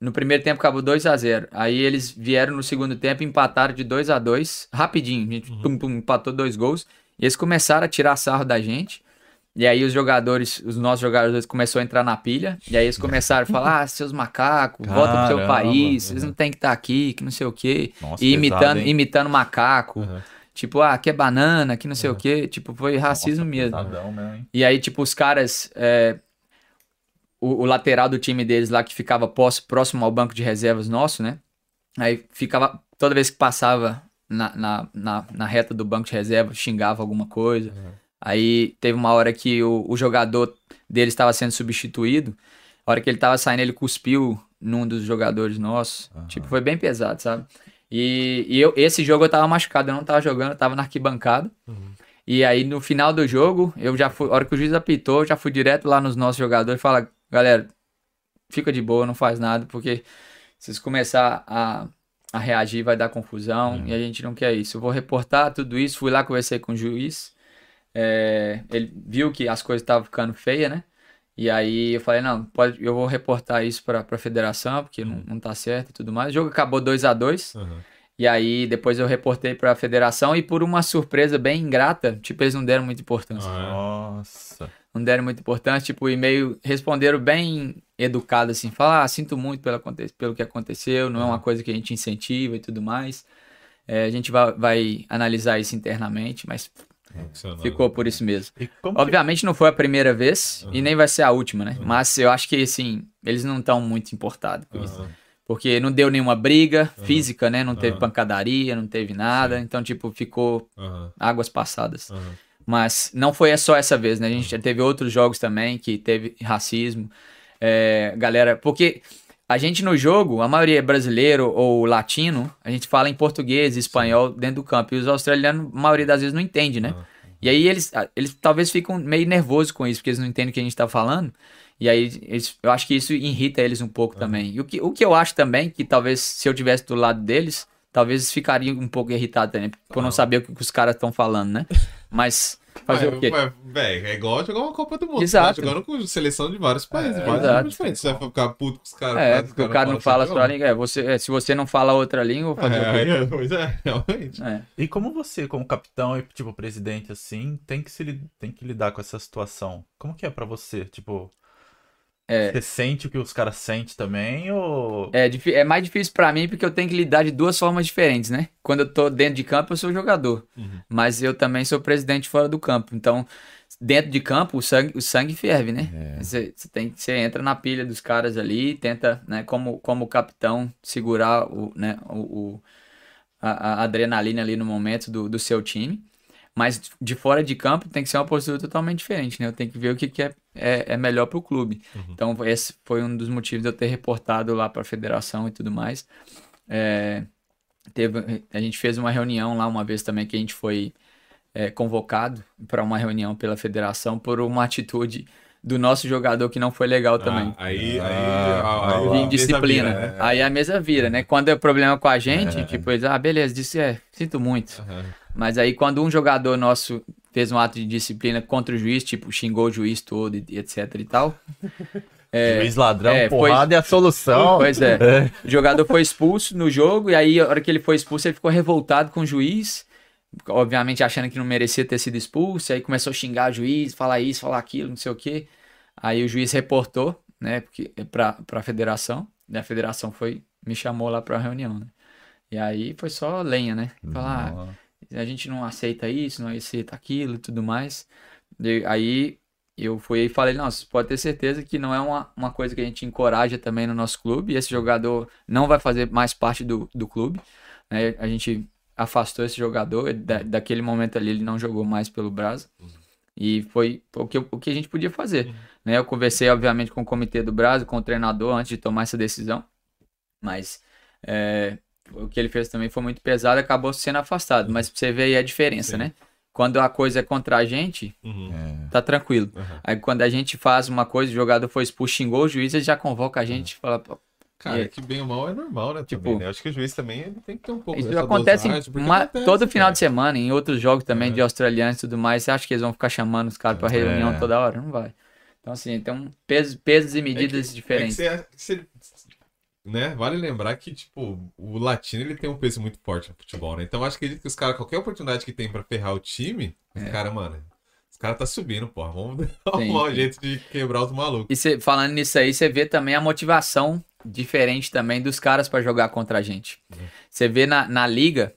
No primeiro tempo acabou 2 a 0 Aí eles vieram no segundo tempo e empataram de 2 a 2 rapidinho. A gente pum, pum, empatou dois gols. E eles começaram a tirar sarro da gente. E aí os jogadores, os nossos jogadores começaram a entrar na pilha. E aí eles começaram a falar: ah, seus macacos, volta pro seu país, vocês não tem que estar aqui, que não sei o quê. Nossa, E pesado, imitando, hein? imitando macaco. Aham. Tipo, ah, que é banana, que não sei o quê. Tipo, foi racismo Nossa, mesmo. pesadão hein? E aí, tipo, os caras. é, o, o lateral do time deles lá, que ficava pós- próximo ao banco de reservas nosso, né? Aí ficava. Toda vez que passava na, na, na, na reta do banco de reserva, xingava alguma coisa. Aí teve uma hora que o, o jogador dele estava sendo substituído. A hora que ele tava saindo, ele cuspiu num dos jogadores nossos. Tipo, foi bem pesado, sabe? E, e eu, esse jogo eu tava machucado, eu não tava jogando, eu tava na arquibancada. E aí no final do jogo, eu já fui, a hora que o juiz apitou, eu já fui direto lá nos nossos jogadores e falar, galera, fica de boa, não faz nada, porque se vocês começar a, a reagir vai dar confusão e a gente não quer isso. Eu vou reportar tudo isso, fui lá conversei com o juiz, é, ele viu que as coisas estavam ficando feias, né? E aí eu falei, não, pode, eu vou reportar isso pra, pra federação, porque não, não tá certo e tudo mais. O jogo acabou 2 a 2 Aham. e aí depois eu reportei pra federação e por uma surpresa bem ingrata, tipo, eles não deram muita importância. Ah, Nossa. Não deram muita importância, tipo, o e-mail responderam bem educado assim, falar, ah, sinto muito pelo, pelo que aconteceu, não é uma coisa que a gente incentiva e tudo mais. É, a gente vai, vai analisar isso internamente, mas é. Ficou por isso mesmo. E como que- Obviamente não foi a primeira vez e nem vai ser a última, né? Mas eu acho que, assim, eles não estão muito importados com isso. Aham. Porque não deu nenhuma briga física, né? Não teve pancadaria, não teve nada. Então, tipo, ficou águas passadas. Mas não foi só essa vez, né? A gente já teve outros jogos também que teve racismo. É, galera, porque a gente no jogo, a maioria é brasileiro ou latino, a gente fala em português, espanhol dentro do campo. E os australianos, a maioria das vezes, não entende, né? Ah. E aí eles, eles talvez ficam meio nervosos com isso, porque eles não entendem o que a gente tá falando. E aí eles- eu acho que isso irrita eles um pouco também. E o que, o que eu acho também, que talvez se eu tivesse do lado deles, talvez eles ficariam um pouco irritados também, por não Ah. saber o que os caras estão falando, né? Mas Fazer Mas, o quê? Véi, é igual jogar uma Copa do Mundo. Exato. Tá jogando com seleção de vários países, É, vários exato. diferentes. Você vai ficar puto com os caras. É, porque o cara não fala a sua língua. É, você, é, se você não fala outra língua, vou fazer o quê? É, pois é, realmente. É. E como você, como capitão e, tipo, presidente, assim, tem que, se, tem que lidar com essa situação? Como que é pra você? Tipo, É. você sente o que os caras sentem também, ou... É, é mais difícil pra mim porque eu tenho que lidar de duas formas diferentes, né? Quando eu tô dentro de campo, eu sou jogador. Uhum. Mas eu também sou presidente fora do campo. Então, dentro de campo, o sangue, o sangue ferve, né? É. Você, você tem, você entra na pilha dos caras ali, tenta, né, como, como capitão, segurar o, né, o, o- a, a adrenalina ali no momento do, do seu time. Mas de fora de campo tem que ser uma postura totalmente diferente, né? Eu tenho que ver o que, que é, é, é melhor pro clube. Então, esse foi um dos motivos de eu ter reportado lá para a federação e tudo mais. É, teve, a gente fez uma reunião lá uma vez também que a gente foi é, convocado para uma reunião pela federação por uma atitude do nosso jogador que não foi legal também. Ah, aí, aí, Ah, aí, ah, a de mesa indisciplina. vira, né? Aí a mesa vira, né? Quando é problema com a gente, tipo, eles, ah, beleza, disse, é, sinto muito. Aham. Mas aí quando um jogador nosso fez um ato de disciplina contra o juiz, tipo, xingou o juiz todo e, etc e tal. É, Juiz ladrão, é, foi- porrada é a solução. Pois é. O jogador foi expulso no jogo, e aí, a hora que ele foi expulso, ele ficou revoltado com o juiz. Obviamente achando que não merecia ter sido expulso. Aí começou a xingar o juiz, falar isso, falar aquilo, não sei o quê. Aí o juiz reportou, né, porque, pra, pra federação. E a federação foi, me chamou lá pra reunião, né? E aí foi só lenha, né? Falar, ah, a gente não aceita isso, não aceita aquilo e tudo mais. E aí eu fui e falei, você pode ter certeza que não é uma, uma coisa que a gente encoraja também no nosso clube. Esse jogador não vai fazer mais parte do, do clube. né? A gente afastou esse jogador, da, daquele momento ali ele não jogou mais pelo Brasa. E foi o que, o que a gente podia fazer. Né? Eu conversei, obviamente, com o comitê do Brasa, com o treinador, antes de tomar essa decisão. Mas é, o que ele fez também foi muito pesado, acabou sendo afastado. Mas pra você ver aí a diferença, Sim. né? Quando a coisa é contra a gente, Uhum. É. tá tranquilo. Aham. Aí quando a gente faz uma coisa, o jogador foi expulso, xingou o juiz, ele já convoca a gente e fala, Cara, E- que bem ou mal é normal, né? Tipo- também, né? Acho que o juiz também ele tem que ter um pouco isso acontece, em dosagem, porque ma- acontece, todo final cara. de semana, em outros jogos também Uhum. de australianos e tudo mais, você acha que eles vão ficar chamando os caras pra reunião É. toda hora? Não vai. Então assim, tem um peso, pesos e medidas É que- diferentes. É que você- você- né? Vale lembrar que, tipo, o latino ele tem um peso muito forte no futebol, né? Então eu acho que, que os caras, qualquer oportunidade que tem pra ferrar o time, os É. caras, mano, os caras tá subindo, porra. Vamos arrumar um jeito de quebrar os malucos. E cê- falando nisso aí, você vê também a motivação diferente também dos caras pra jogar contra a gente. Você vê na, na liga,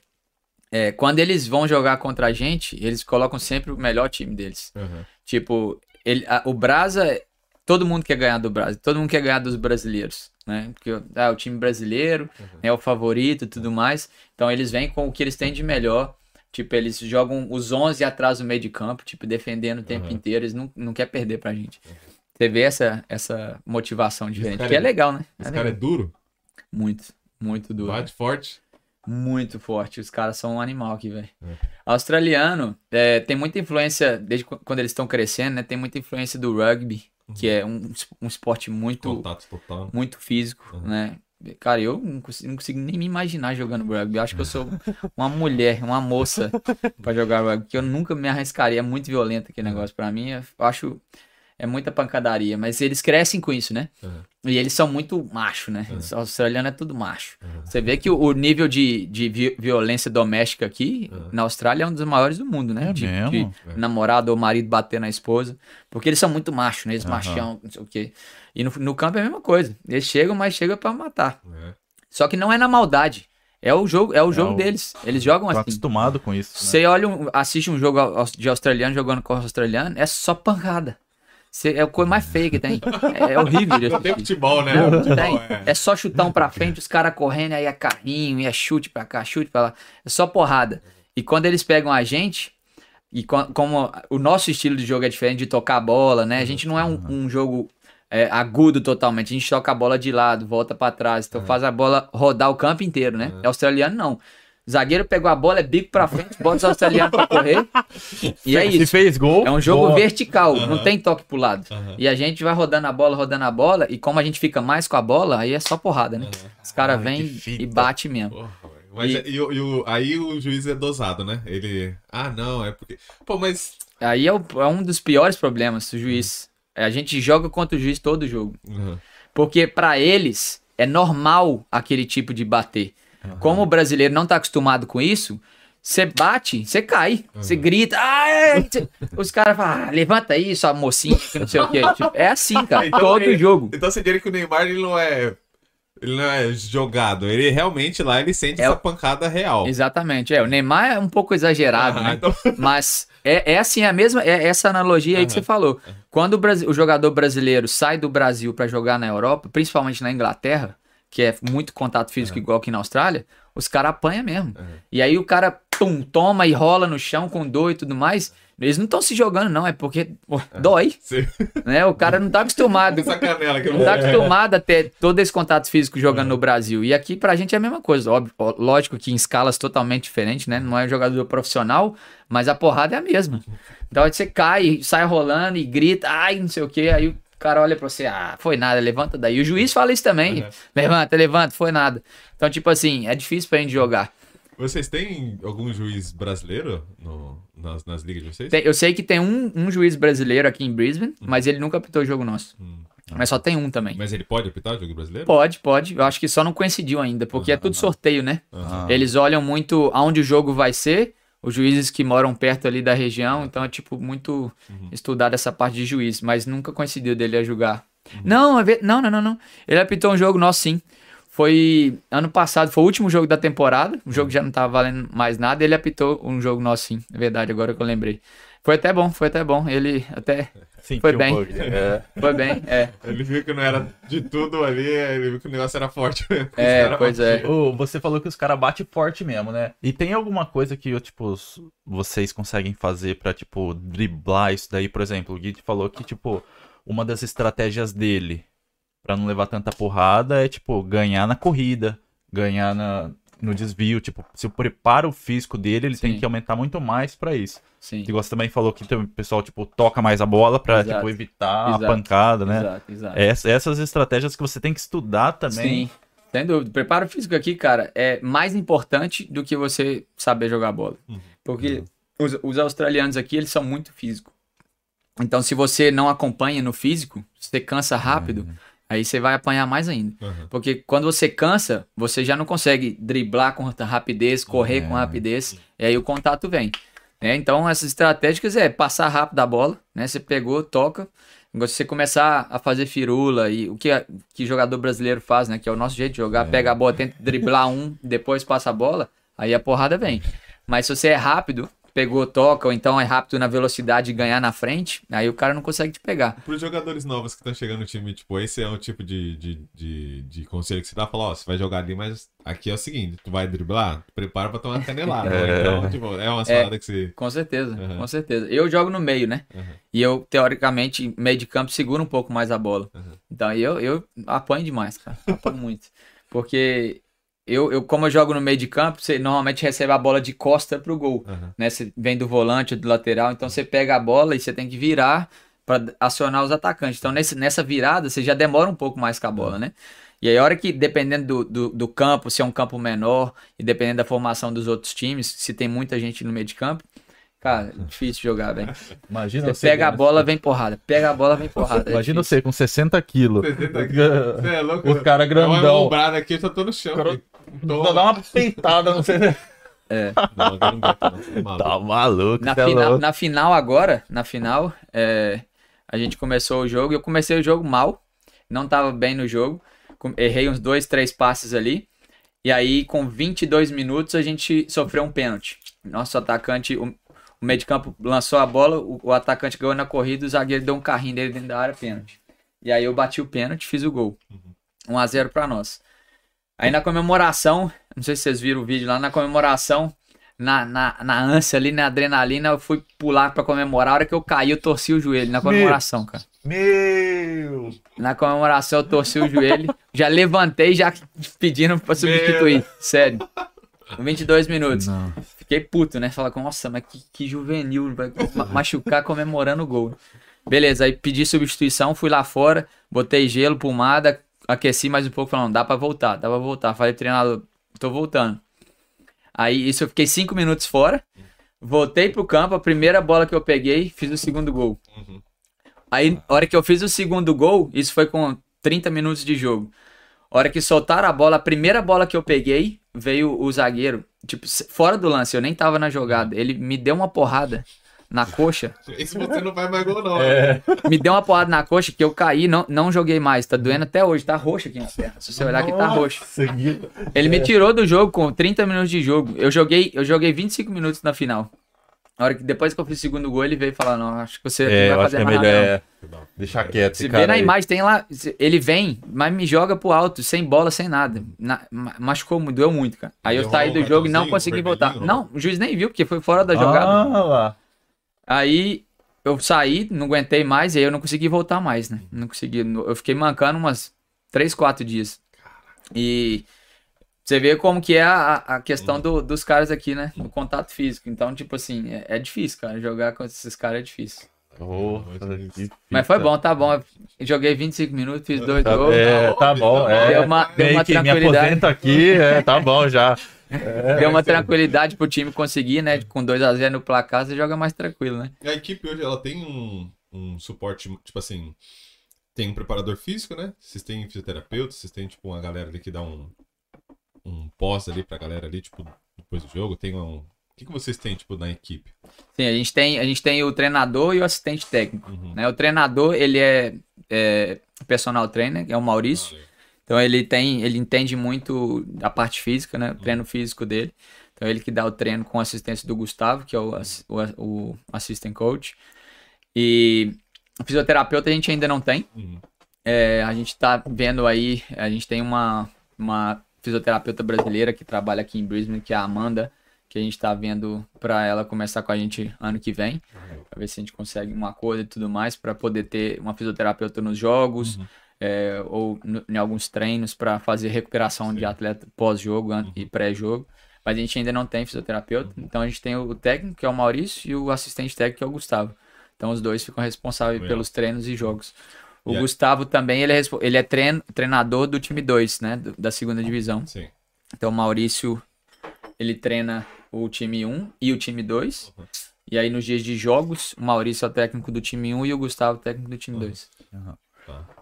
é, quando eles vão jogar contra a gente, eles colocam sempre o melhor time deles. Aham. Tipo, ele, a- o Brasa, todo mundo quer ganhar do Brasa, todo mundo quer ganhar dos brasileiros, né? Porque ah, o time brasileiro é o favorito e tudo mais. Então eles vêm com o que eles têm de melhor. Tipo, eles jogam os 11 atrás do meio de campo, tipo, defendendo o tempo Aham. inteiro. Eles não, não querem perder pra gente. Você vê essa, essa motivação diferente, que é é- legal, né? É Esse cara é duro, Muito, muito duro. bate forte. Muito forte. Os caras são um animal aqui, velho. É. Australiano é, tem muita influência, desde qu- quando eles estão crescendo, né? Tem muita influência do rugby, que é um, um esporte muito, Contato total. muito físico, Uhum. né? Cara, eu não consigo, não consigo nem me imaginar jogando rugby. Eu acho que eu sou uma mulher, uma moça pra jogar rugby, que eu nunca me arriscaria. É muito violento aquele negócio pra mim. Eu acho. É muita pancadaria, mas eles crescem com isso, né? Uhum. E eles são muito macho, né? Uhum. Os australianos é tudo macho. Uhum. Você vê que o, o nível de, de vi- violência doméstica aqui Uhum. na Austrália é um dos maiores do mundo, né? É de, mesmo? de É. namorado ou marido bater na esposa. Porque eles são muito machos, né? Eles machão, não sei o quê. E no, no campo é a mesma coisa. Eles chegam, mas chegam pra matar. É. Só que não é na maldade. É o jogo, é o jogo o- deles. Eles jogam Tô assim. acostumado com isso, né? Você olha, um- assiste um jogo de australiano jogando com australiano, é só pancada. É a coisa mais feia que tem. É, é horrível de tem futebol, né? Não futebol tem. é. É só chutão pra frente, os caras correndo, aí é carrinho, e é chute pra cá, chute pra lá. É só porrada. E quando eles pegam a gente, e co- como o nosso estilo de jogo é diferente de tocar a bola, né? A gente não é um, um jogo é, agudo totalmente. A gente toca a bola de lado, volta pra trás. Então faz a bola rodar o campo inteiro, né? É australiano, não. Zagueiro pegou a bola, é bico pra frente, bota os australianos pra correr. E é Se isso. fez gol. É um jogo boa. vertical, não tem toque pro lado. Aham. E a gente vai rodando a bola, rodando a bola, e como a gente fica mais com a bola, aí é só porrada, né? Os caras vêm e bate mesmo. Porra, velho. Mas E- é- e o- e o- aí o juiz é dosado, né? Ele. Ah, não, é porque. Pô, mas. Aí é, o- é um dos piores problemas do juiz. É, A gente joga contra o juiz todo jogo. Uhum. Porque pra eles é normal aquele tipo de bater. Como o brasileiro não tá acostumado com isso, você bate, você cai, você grita, é", cê- os caras falam, ah, levanta aí, sua mocinha, que não sei o quê. Tipo, é assim, cara, Então todo ele- jogo. Então você diria que o Neymar ele não é. Ele não é jogado. Ele realmente lá ele sente É essa pancada real. Exatamente, é. O Neymar é um pouco exagerado, Ah, né? então- Mas é, é assim, a mesma, é essa analogia aí que você falou. Quando o, o jogador brasileiro sai do Brasil pra jogar na Europa, principalmente na Inglaterra, que é muito contato físico igual aqui na Austrália, os caras apanham mesmo. E aí o cara, pum, toma e rola no chão com dor e tudo mais. Eles não estão se jogando, não, é porque pô, dói, Você- né? O cara não tá acostumado. Essa canela que Não tá acostumado a ter todo esse contato físico jogando no Brasil. E aqui pra gente é a mesma coisa. Óbvio, lógico que em escalas totalmente diferentes, né? Não é um jogador profissional, mas a porrada é a mesma. Então você cai, sai rolando e grita, ai, não sei o que. Aí o cara olha pra você, ah, foi nada, levanta daí. O juiz fala isso também. Levanta, levanta, foi nada. Então, tipo assim, é difícil pra gente jogar. Vocês têm algum juiz brasileiro no- nas, nas ligas de vocês? Tem- eu sei que tem um, um juiz brasileiro aqui em Brisbane, mas ele nunca apitou jogo nosso. Hum. Mas só tem um também. Mas ele pode apitar o jogo brasileiro? Pode, pode. Eu acho que só não coincidiu ainda, porque é tudo sorteio, né? Eles olham muito aonde o jogo vai ser, os juízes que moram perto ali da região, então é tipo muito estudado essa parte de juiz, mas nunca coincidiu dele a julgar. Não, é não, não, não, não. Ele apitou um jogo nosso sim. Foi ano passado, foi o último jogo da temporada. O jogo já não tava valendo mais nada. Ele apitou um jogo nosso sim. É verdade, agora que eu lembrei. Foi até bom, foi até bom. Ele até Sentiu Foi um bem. pouco. É. foi bem, é. Ele viu que não era de tudo ali, ele viu que o negócio era forte mesmo. É, pois é. Ô, você falou que os caras batem forte mesmo, né? E tem alguma coisa que, eu, tipo, vocês conseguem fazer pra, tipo, driblar isso daí? Por exemplo, o Gui falou que, tipo, uma das estratégias dele pra não levar tanta porrada é, tipo, ganhar na corrida, ganhar na, no desvio. Tipo, se o preparo físico dele, ele tem Sim. que aumentar muito mais pra isso. Sim. E você também falou que tem- o pessoal, tipo, toca mais a bola pra, Exato. tipo, evitar Exato. a pancada, né? Exato, exato. Ess- essas estratégias que você tem que estudar também. Sim, sem dúvida. O preparo físico aqui, cara, é mais importante do que você saber jogar bola. Porque os, os australianos aqui, eles são muito físicos. Então, se você não acompanha no físico, você cansa rápido, aí você vai apanhar mais ainda. Aham. Porque quando você cansa, você já não consegue driblar com rapidez, correr com rapidez, e aí o contato vem. né? Então, essas estratégicas é passar rápido a bola, né? Você pegou, toca. Agora, se você começar a fazer firula e o que, a- que jogador brasileiro faz, né? Que é o nosso jeito de jogar, pega a bola, tenta driblar um, depois passa a bola, aí a porrada vem. Mas se você é rápido, pegou, toca, ou então é rápido na velocidade e ganhar na frente, aí o cara não consegue te pegar. Para os jogadores novos que estão chegando no time, tipo, esse é um tipo de, de, de, de conselho que você dá, falar, ó, você vai jogar ali, mas aqui é o seguinte, tu vai driblar, prepara pra tomar canelada. né? Então, tipo, é uma parada que você... Com certeza, Uhum. com certeza. Eu jogo no meio, né? Uhum. E eu, teoricamente, meio de campo, seguro um pouco mais a bola. Uhum. Então, eu, eu apanho demais, cara. Apanho muito. Porque eu, eu, como eu jogo no meio de campo, você normalmente recebe a bola de costa pro gol. Uhum. Né? Você vem do volante ou do lateral, então você pega a bola e você tem que virar para acionar os atacantes. Então, nesse, nessa virada, você já demora um pouco mais com a bola, né? E aí, a hora que, dependendo do, do, do campo, se é um campo menor, e dependendo da formação dos outros times, se tem muita gente no meio de campo, cara, é difícil jogar, velho. Imagina Você pega a bola, vem porrada. Pega a bola, vem porrada. É Imagina difícil. você com 60 quilos. 60 Você é louco? Os cara É grandão. ombrada aqui, eu tô no chão. Cara- dá uma peitada, não sei. Não, eu não não. Tá maluco. Tá maluco, Na, cê é final, louco. na final agora, na final, é, a gente começou o jogo. Eu comecei o jogo mal, não tava bem no jogo. Errei uns dois, três passes ali. E aí, com 22 minutos, a gente sofreu um pênalti. Nosso atacante, o, o meio de campo lançou a bola, o, o atacante ganhou na corrida, o zagueiro deu um carrinho dele dentro da área, pênalti. E aí eu bati o pênalti, fiz o gol. 1 a 0 pra nós. Aí na comemoração, não sei se vocês viram o vídeo lá, na comemoração, na, na, na ânsia ali, na adrenalina, eu fui pular pra comemorar. A hora que eu caí, eu torci o joelho na comemoração, cara. Meu! Na comemoração, eu torci o joelho. Já levantei, já pedindo pra substituir. Sério. Com 22 minutos. Não. Fiquei puto, né? Falar, nossa, mas que, que juvenil, vai ma- machucar comemorando o gol. Beleza, aí pedi substituição, fui lá fora, botei gelo, pomada, aqueci mais um pouco, falando, dá pra voltar, dá pra voltar. Falei pro treinador, tô voltando. Aí isso eu fiquei cinco minutos fora. Voltei pro campo, a primeira bola que eu peguei, fiz o segundo gol. Uhum. Aí, a hora que eu fiz o segundo gol, isso foi com 30 minutos de jogo. A hora que soltaram a bola, a primeira bola que eu peguei, veio o zagueiro, tipo, fora do lance, eu nem tava na jogada. Ele me deu uma porrada na coxa. Esse você não vai mais gol, não. É. Me deu uma porrada na coxa que eu caí, não, não joguei mais. Tá doendo até hoje, tá roxo aqui na perna. Se você olhar aqui, tá roxo. Que- Ele me tirou do jogo com 30 minutos de jogo. Eu joguei, eu joguei 25 minutos na final. Na hora que depois que eu fiz o segundo gol, ele veio falar: Não, acho que você É, vai acho fazer que é mais melhor nada. não." é, deixar quieto. Se esse vê cara na aí. imagem, tem lá. Ele vem, mas me joga pro alto, sem bola, sem nada. Na- ma- machucou muito, doeu muito, cara. Aí eu saí do jogo e não consegui voltar. Não, o juiz nem viu, porque foi fora da jogada. Ah, lá. Aí eu saí, não aguentei mais, e aí eu não consegui voltar mais, né? Não consegui. Eu fiquei mancando umas 3, 4 dias. E você vê como que é a, a questão do- dos caras aqui, né? No contato físico. Então, tipo assim, é, é difícil, cara. Jogar com esses caras é difícil. Mas foi bom, tá bom. Eu Joguei 25 minutos, fiz dois Tá, gols. é, tá bom. É. Deu uma, deu uma que me tranquilidade. aposenta aqui, é, tá bom já. Deu uma tranquilidade pro time conseguir, né? Com 2x0 no placar, você joga mais tranquilo, né? A equipe hoje, ela tem um, um suporte, tipo assim, tem um preparador físico, né? Vocês têm fisioterapeuta, vocês têm, tipo, uma galera ali que dá um, um pós ali pra galera ali, tipo, depois do jogo, tem um... O que, que vocês têm, tipo, na equipe? Sim, a gente tem, a gente tem o treinador e o assistente técnico. Uhum. Né? O treinador, ele é, é personal trainer, é o Maurício. Então ele tem, ele entende muito a parte física, né? O treino físico dele. Então ele que dá o treino com a assistência do Gustavo, que é o, o, o assistant coach. E o fisioterapeuta a gente ainda não tem. Uhum. É, a gente tá vendo aí, a gente tem uma, uma fisioterapeuta brasileira que trabalha aqui em Brisbane, que é a Amanda, que a gente tá vendo para ela começar com a gente ano que vem, pra ver se a gente consegue um acordo e tudo mais, para poder ter uma fisioterapeuta nos jogos, é, ou no- em alguns treinos para fazer recuperação de atleta pós-jogo an- e pré-jogo. Mas a gente ainda não tem fisioterapeuta, então a gente tem o técnico, que é o Maurício, e o assistente técnico, que é o Gustavo. Então os dois ficam responsáveis Legal. pelos treinos e jogos. O E Gustavo também, ele é, ele é trein- treinador do time 2, né? do- da segunda divisão. Sim. Então o Maurício, ele treina o time 1 e o time 2. E aí nos dias de jogos, o Maurício é o técnico do time 1 e o Gustavo é o técnico do time 2. Tá.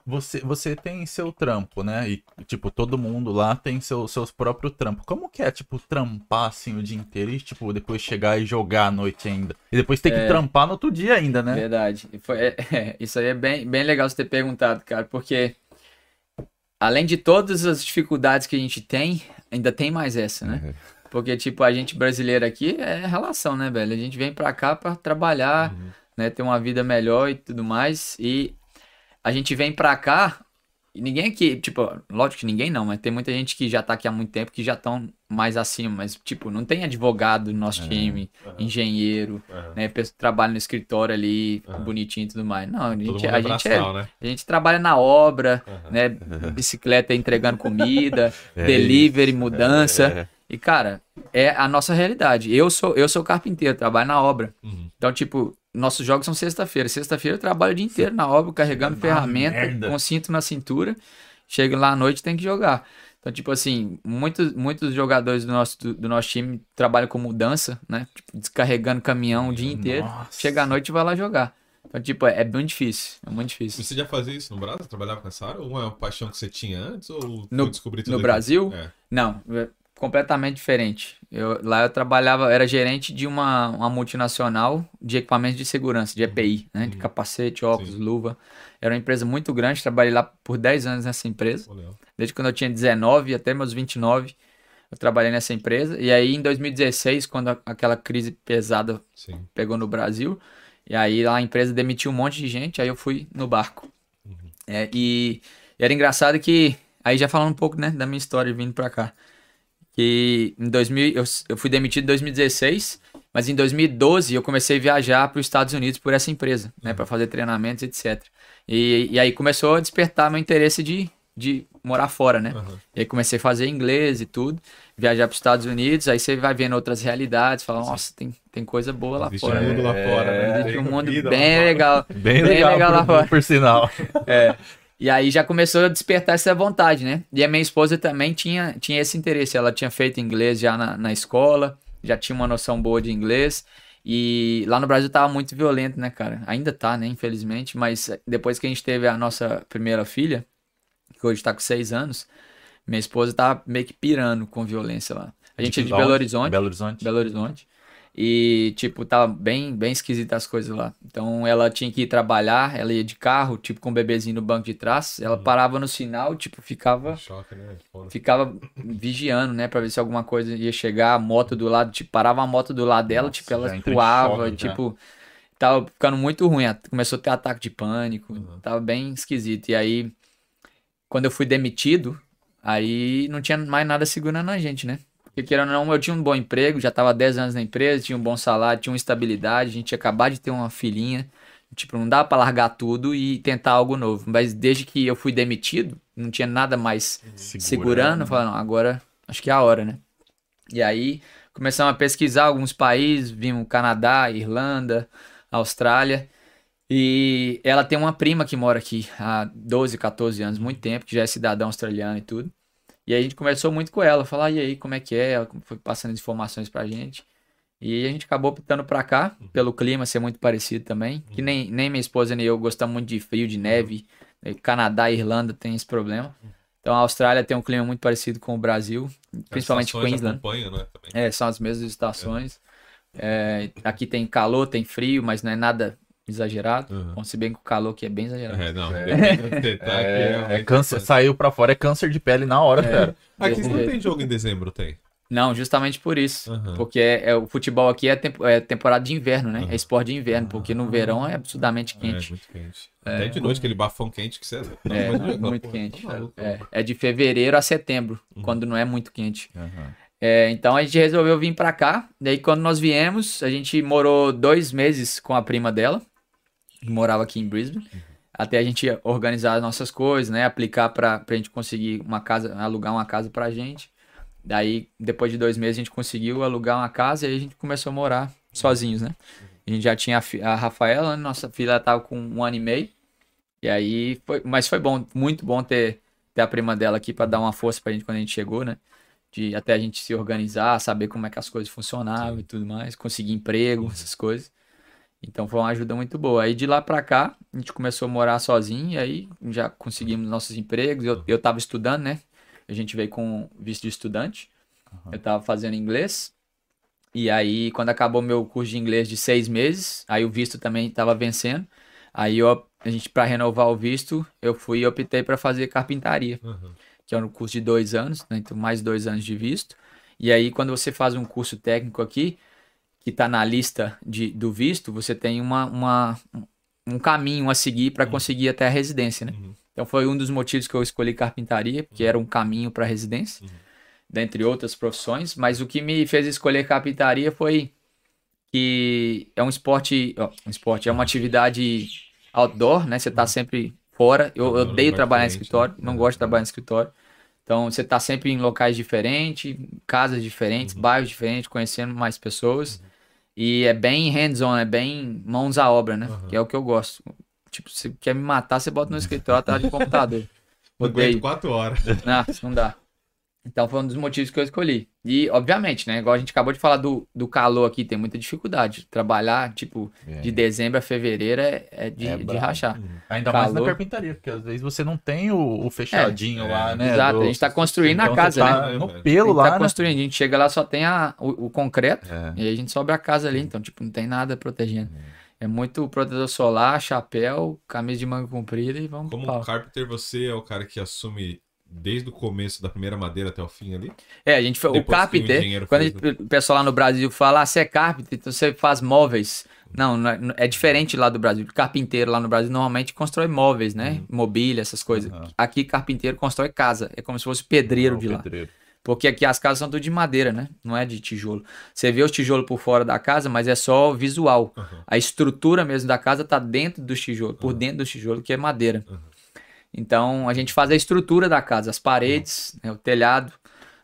Você, você tem seu trampo, né? E, tipo, todo mundo lá tem seu, seus próprios trampos. Como que é, tipo, trampar assim o dia inteiro e, tipo, depois chegar e jogar à noite ainda? E depois ter que trampar no outro dia ainda, né? Verdade. Foi- é- é, isso aí é bem, bem legal você ter perguntado, cara, porque além de todas as dificuldades que a gente tem, ainda tem mais essa, né? Porque, tipo, a gente brasileiro aqui é relação, né, velho? A gente vem pra cá pra trabalhar, né? Ter uma vida melhor e tudo mais. E a gente vem pra cá e ninguém aqui, tipo, lógico que ninguém não, mas tem muita gente que já tá aqui há muito tempo que já estão mais acima. Mas, tipo, não tem advogado no nosso time, engenheiro, Aham. né? Trabalha no escritório ali, bonitinho e tudo mais. Não, a gente, a é gente é, né? a gente trabalha na obra, né? Bicicleta entregando comida, É delivery, mudança. É. E, cara, é a nossa realidade. Eu sou, eu sou carpinteiro, trabalho na obra. Uhum. Então, tipo, nossos jogos são sexta-feira. Sexta-feira eu trabalho o dia inteiro na obra, carregando Ah, ferramenta, merda. com cinto na cintura. Chego lá à noite tem que jogar. Então, tipo assim, muitos, muitos jogadores do nosso, do, do nosso time trabalham com mudança, né? Tipo, descarregando caminhão o dia inteiro. Nossa. Chega à noite e vai lá jogar. Então, tipo, é, é muito difícil. É muito difícil. Você já fazia isso no Brasil? Trabalhava com essa área? Ou é uma paixão que você tinha antes? Ou No- foi descobrir tudo no aqui? Brasil? É. Não, completamente diferente. Eu, lá eu trabalhava, era gerente de uma, uma multinacional de equipamentos de segurança, de EPI, né? De capacete, óculos, Sim. luva. Era uma empresa muito grande, trabalhei lá por 10 anos nessa empresa. Desde quando eu tinha 19 até meus 29, eu trabalhei nessa empresa. E aí em 2016, quando a- aquela crise pesada Sim. pegou no Brasil. E aí lá a empresa demitiu um monte de gente, aí eu fui no barco. É, e, e era engraçado que, aí já falando um pouco né, da minha história vindo pra cá. Que em 2000, eu, eu fui demitido em 2016, mas em 2012 eu comecei a viajar para os Estados Unidos por essa empresa, né, para fazer treinamentos, etc. E, e aí começou a despertar meu interesse de, de morar fora, né? Aham. E aí comecei a fazer inglês e tudo, viajar para os Estados Unidos, aí você vai vendo outras realidades, fala, nossa, tem, tem coisa boa lá Existe fora. um mundo lá fora, né? Existe um mundo bem legal. Bem Bem legal, legal lá por, fora. por sinal. É. E aí já começou a despertar essa vontade, né? E a minha esposa também tinha, tinha esse interesse. Ela tinha feito inglês já na, na escola, já tinha uma noção boa de inglês. E lá no Brasil tava muito violento, né, cara? Ainda tá, né, infelizmente. Mas depois que a gente teve a nossa primeira filha, que hoje tá com seis anos, minha esposa tava meio que pirando com violência lá. A gente é de Belo Horizonte. Belo Horizonte. Belo Horizonte. E, tipo, tava bem, bem esquisita as coisas lá. Então, ela tinha que ir trabalhar, ela ia de carro, tipo, com o bebezinho no banco de trás. Ela parava no sinal, tipo, ficava Choque, né? Ficava vigiando, né, Pra ver se alguma coisa ia chegar, a moto do lado, tipo, parava a moto do lado dela, Nossa, tipo, ela voava, tipo, tava ficando muito ruim, começou a ter ataque de pânico, Uhum. tava bem esquisito. E aí, quando eu fui demitido, aí não tinha mais nada segurando a gente, né? Porque querendo ou não, eu tinha um bom emprego, já tava há 10 anos na empresa, tinha um bom salário, tinha uma estabilidade, a gente tinha acabado de ter uma filhinha. Tipo, não dá pra largar tudo e tentar algo novo. Mas desde que eu fui demitido, não tinha nada mais segurando, eu falei, não, agora acho que é a hora, né? E aí começamos a pesquisar alguns países, vimos Canadá, Irlanda, Austrália. E ela tem uma prima que mora aqui há 12, 14 anos, muito tempo, que já é cidadã australiana e tudo. E aí a gente conversou muito com ela, falar, e aí, como é que é? Ela foi passando as informações pra gente. E a gente acabou optando pra cá, pelo clima ser muito parecido também. Que nem, nem minha esposa nem eu gostamos muito de frio, de neve. Eh, Canadá e Irlanda tem esse problema. Então a Austrália tem um clima muito parecido com o Brasil, principalmente Queensland. né? É, são as mesmas estações. É, aqui tem calor, tem frio, mas não é nada exagerado. Uhum. Bom, se bem que o calor aqui é bem exagerado. É, não. É. É, realmente é câncer, saiu pra fora, é câncer de pele na hora, cara. Aqui desse não tem jogo em dezembro, tem. Não, justamente por isso. Uhum. Porque é, é- o futebol aqui é, tempo- é temporada de inverno, né? Uhum. É esporte de inverno, porque no verão é absurdamente É, quente. muito quente. Até de noite, aquele bafão quente que você... Não, É, não muito porra, quente. tá. É, é de fevereiro a setembro, Uhum. quando não é muito quente. É, então a gente resolveu vir pra cá. Daí quando nós viemos, a gente morou dois meses com a prima dela, que morava aqui em Brisbane. Até a gente organizar as nossas coisas, né? Aplicar pra, pra gente conseguir uma casa, alugar uma casa pra gente. Daí, depois de dois meses, a gente conseguiu alugar uma casa e aí a gente começou a morar sozinhos, né? A gente já tinha a, a Rafaela, né? nossa filha tava com um ano e meio. E aí foi, mas foi bom, muito bom ter, ter a prima dela aqui pra dar uma força pra gente quando a gente chegou, né? De até a gente se organizar, saber como é que as coisas funcionavam e tudo mais, conseguir emprego, essas coisas. Então foi uma ajuda muito boa. Aí de lá pra cá, a gente começou a morar sozinho e aí já conseguimos nossos empregos. Eu, eu tava estudando, né? A gente veio com visto de estudante. Eu tava fazendo inglês. E aí, quando acabou meu curso de inglês de seis meses, aí o visto também tava vencendo. Aí eu, a gente, para renovar o visto, eu fui e optei para fazer carpintaria, Uhum. que é um curso de dois anos, né? Então, mais dois anos de visto. E aí, quando você faz um curso técnico aqui, que tá na lista de, do visto, você tem uma, uma, um caminho a seguir para conseguir até a residência, né? Uhum. Então foi um dos motivos que eu escolhi carpintaria, porque era um caminho para residência, dentre outras profissões. Mas o que me fez escolher carpintaria foi que é um esporte, ó, um esporte é uma atividade outdoor, né? Você tá sempre fora. Eu, eu num odeio trabalhar em escritório, né? não Uhum. gosto de trabalhar em escritório. Então você tá sempre em locais diferentes, casas diferentes, bairros diferentes, conhecendo mais pessoas. E é bem hands-on, é bem mãos à obra, né? Uhum. Que é o que eu gosto. Tipo, se quer me matar, você bota no escritório atrás de computador. Eu aguento Odeio. quatro horas. Não, não dá. Então foi um dos motivos que eu escolhi. E, obviamente, né? Igual a gente acabou de falar do, do calor aqui, tem muita dificuldade. Trabalhar, tipo, É. de dezembro a fevereiro é, é de, É de rachar. Ainda mais na Calor. carpintaria, porque às vezes você não tem o, o fechadinho É, lá, é, né? Exato, do- a gente tá construindo Então a casa, tá né? No É, pelo A gente lá, tá né? construindo, a gente chega lá, só tem a, o, o concreto, É. e aí a gente sobe a casa ali, então, tipo, não tem nada protegendo. É muito protetor solar, chapéu, camisa de manga comprida e vamos Como pau. carpenter, você é o cara que assume desde o começo da primeira madeira até o fim ali? É, a gente foi, o engenheiro quando fez, gente- o pessoal lá no Brasil fala, ah, você é carpenter, então você faz móveis. Não, não é, não- é diferente lá do Brasil. Carpinteiro lá no Brasil normalmente constrói móveis, né? Mobília, essas coisas. Uhum. Aqui, carpinteiro constrói casa. É como se fosse pedreiro Ah, o de lá. pedreiro. Porque aqui as casas são tudo de madeira, né? Não é de tijolo. Você vê os tijolos por fora da casa, mas é só visual. Uhum. A estrutura mesmo da casa tá dentro dos tijolos, por dentro dos tijolos, que é madeira. Uhum. Então a gente faz a estrutura da casa, as paredes, né, o telhado,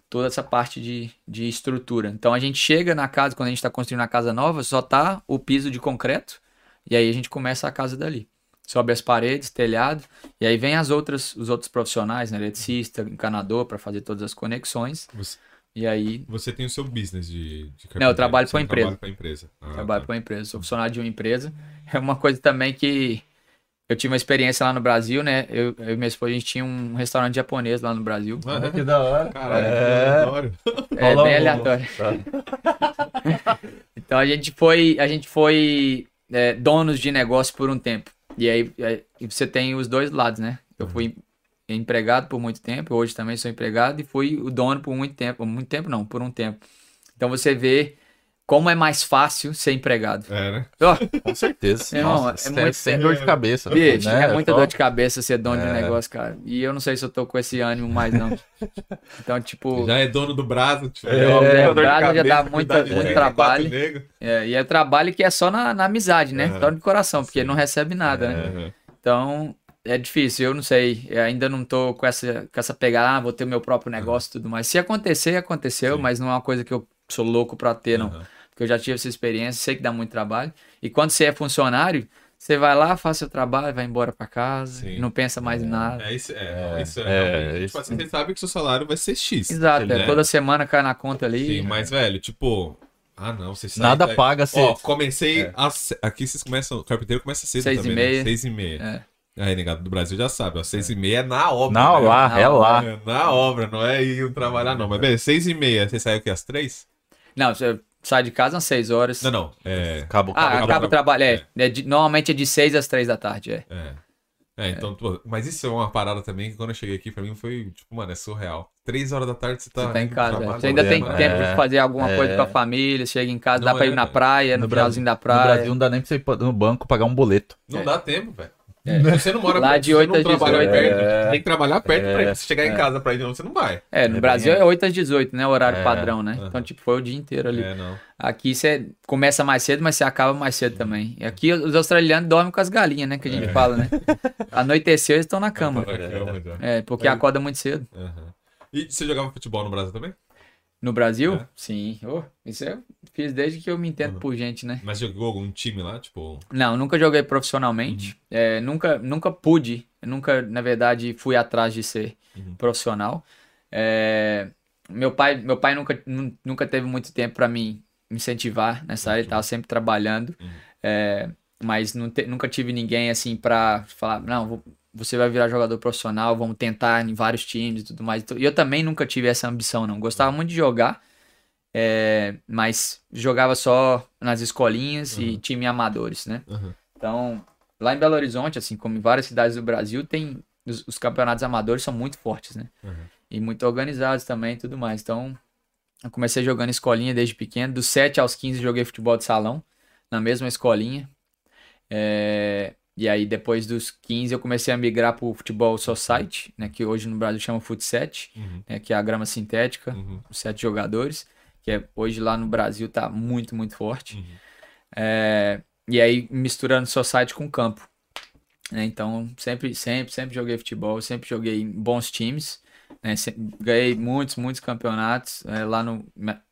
toda essa parte de, de estrutura. Então a gente chega na casa, quando a gente está construindo a casa nova, só tá o piso de concreto, e aí a gente começa a casa dali. sobe as paredes, telhado, e aí vem as outras, os outros profissionais, né? Eletricista, encanador, para fazer todas as conexões. Você, E aí, você tem o seu business de, de Não, eu trabalho Você pra empresa. trabalha pra empresa. Ah, trabalho tá. para uma empresa, sou funcionário de uma empresa. É uma coisa também que eu tive uma experiência lá no Brasil, né? Eu, eu e minha esposa, a gente tinha um restaurante japonês lá no Brasil. É? Que da hora. Caralho, É. que aleatório. É bem aleatório. então a gente foi, a gente foi é, donos de negócio por um tempo. E aí é, você tem os dois lados, né? Eu fui empregado por muito tempo, hoje também sou empregado e fui o dono por muito tempo, muito tempo não, por um tempo. Então você vê como é mais fácil ser empregado. É, né? Ó, Com certeza. Irmão, Nossa, é sem- muito- sem dor de cabeça. Bicho, né? é muita dor de cabeça ser dono de um É. negócio, cara. E eu não sei se eu tô com esse ânimo mais, não. Então, tipo, Já é dono do braço. Tipo, É, é, dor de braço já dá muita- muito 34 trabalho. é, e é trabalho que é só na, na amizade, né? Aham. Só de coração, porque Sim. não recebe nada, né? Aham. Então, é difícil, eu não sei. Eu ainda não tô com essa, com essa pegada, ah, vou ter meu próprio negócio e tudo mais. Se acontecer, aconteceu, Sim. mas não é uma coisa que eu sou louco pra ter, não. Porque eu já tive essa experiência, sei que dá muito trabalho. E quando você é funcionário, você vai lá, faz seu trabalho, vai embora pra casa, Sim. não pensa mais em nada. É, isso é, É, isso é, é, realmente, isso- Tipo assim, você sabe que seu salário vai ser X. Exato, né? é, toda semana cai na conta ali. Sim, mas, velho, tipo... Ah, não, você sabe... Nada que- paga se. Ó, comecei... É. às- Aqui vocês começam... O carpinteiro começa cedo Seis e também, meia. né? Seis e meia. É. Aí, negado do Brasil já sabe, ó. Seis e meia é na obra. Não, né? lá, é lá. É na obra, não é ir trabalhar, não. Mas, beleza, seis e meia. Você saiu aqui às três? Não, você sai de casa às 6 horas. Não, não. É... Acabou. ah, acaba- acaba o trabalho, é. É de- normalmente é de 6 às 3 da tarde, é. É. É, então, pô, mas isso é uma parada também que quando eu cheguei aqui, pra mim foi, tipo, mano, é surreal. Três horas da tarde você tá. Você tá em casa. é. trabalho, Você ainda tem mano. tempo É. de fazer alguma coisa É. com a família, chega em casa, Não dá pra é, ir na praia, no, No finalzinho da No praia. Brasil não dá nem pra você ir no banco pagar um boleto. Não É. dá tempo, velho. É. Se Você não mora Lá perto, de se você oito não às trabalha 18. perto, É. tem que trabalhar perto É. pra você chegar em casa pra ir, não, você não vai. É, no É Brasil bem- é 8 às 18, né? O horário É. padrão, né? Aham. Então, tipo, foi o dia inteiro ali. É, não. Aqui você começa mais cedo, mas você acaba mais cedo também. E aqui os australianos dormem com as galinhas, né? Que a gente É. fala, né? Anoiteceu, eles estão na cama. Tá na cama já. É, porque Mas- acorda muito cedo. Aham. E você jogava futebol no Brasil também? No Brasil? É. Sim. Oh, isso eu fiz desde que eu me entendo Uhum. por gente, né? Mas jogou algum time lá, tipo. Não, nunca joguei profissionalmente. Uhum. É, nunca, nunca pude. Nunca, na verdade, fui atrás de ser Uhum. profissional. É, meu pai, meu pai nunca, nu- nunca teve muito tempo para me incentivar nessa área. Ele tava sempre trabalhando. Uhum. É, mas te- nunca tive ninguém assim pra falar, não, vou- você vai virar jogador profissional, vamos tentar em vários times e tudo mais. E eu também nunca tive essa ambição, não. Gostava muito de jogar, é, mas jogava só nas escolinhas e Uhum. time amadores, né? Uhum. Então, lá em Belo Horizonte, assim como em várias cidades do Brasil, tem os, os campeonatos amadores são muito fortes, né? Uhum. E muito organizados também e tudo mais. Então, eu comecei jogando escolinha desde pequeno. Dos 7 aos 15 joguei futebol de salão, na mesma escolinha. É, E aí, depois dos 15, eu comecei a migrar pro futebol society, né? Que hoje no Brasil chama futset, Uhum. né, que é a grama sintética, Uhum. os sete jogadores, que é, hoje lá no Brasil tá muito, muito forte. Uhum. É, e aí misturando society com campo. né? Então sempre, sempre, sempre joguei futebol, sempre joguei em bons times. né? Se- ganhei muitos, muitos campeonatos. é, lá no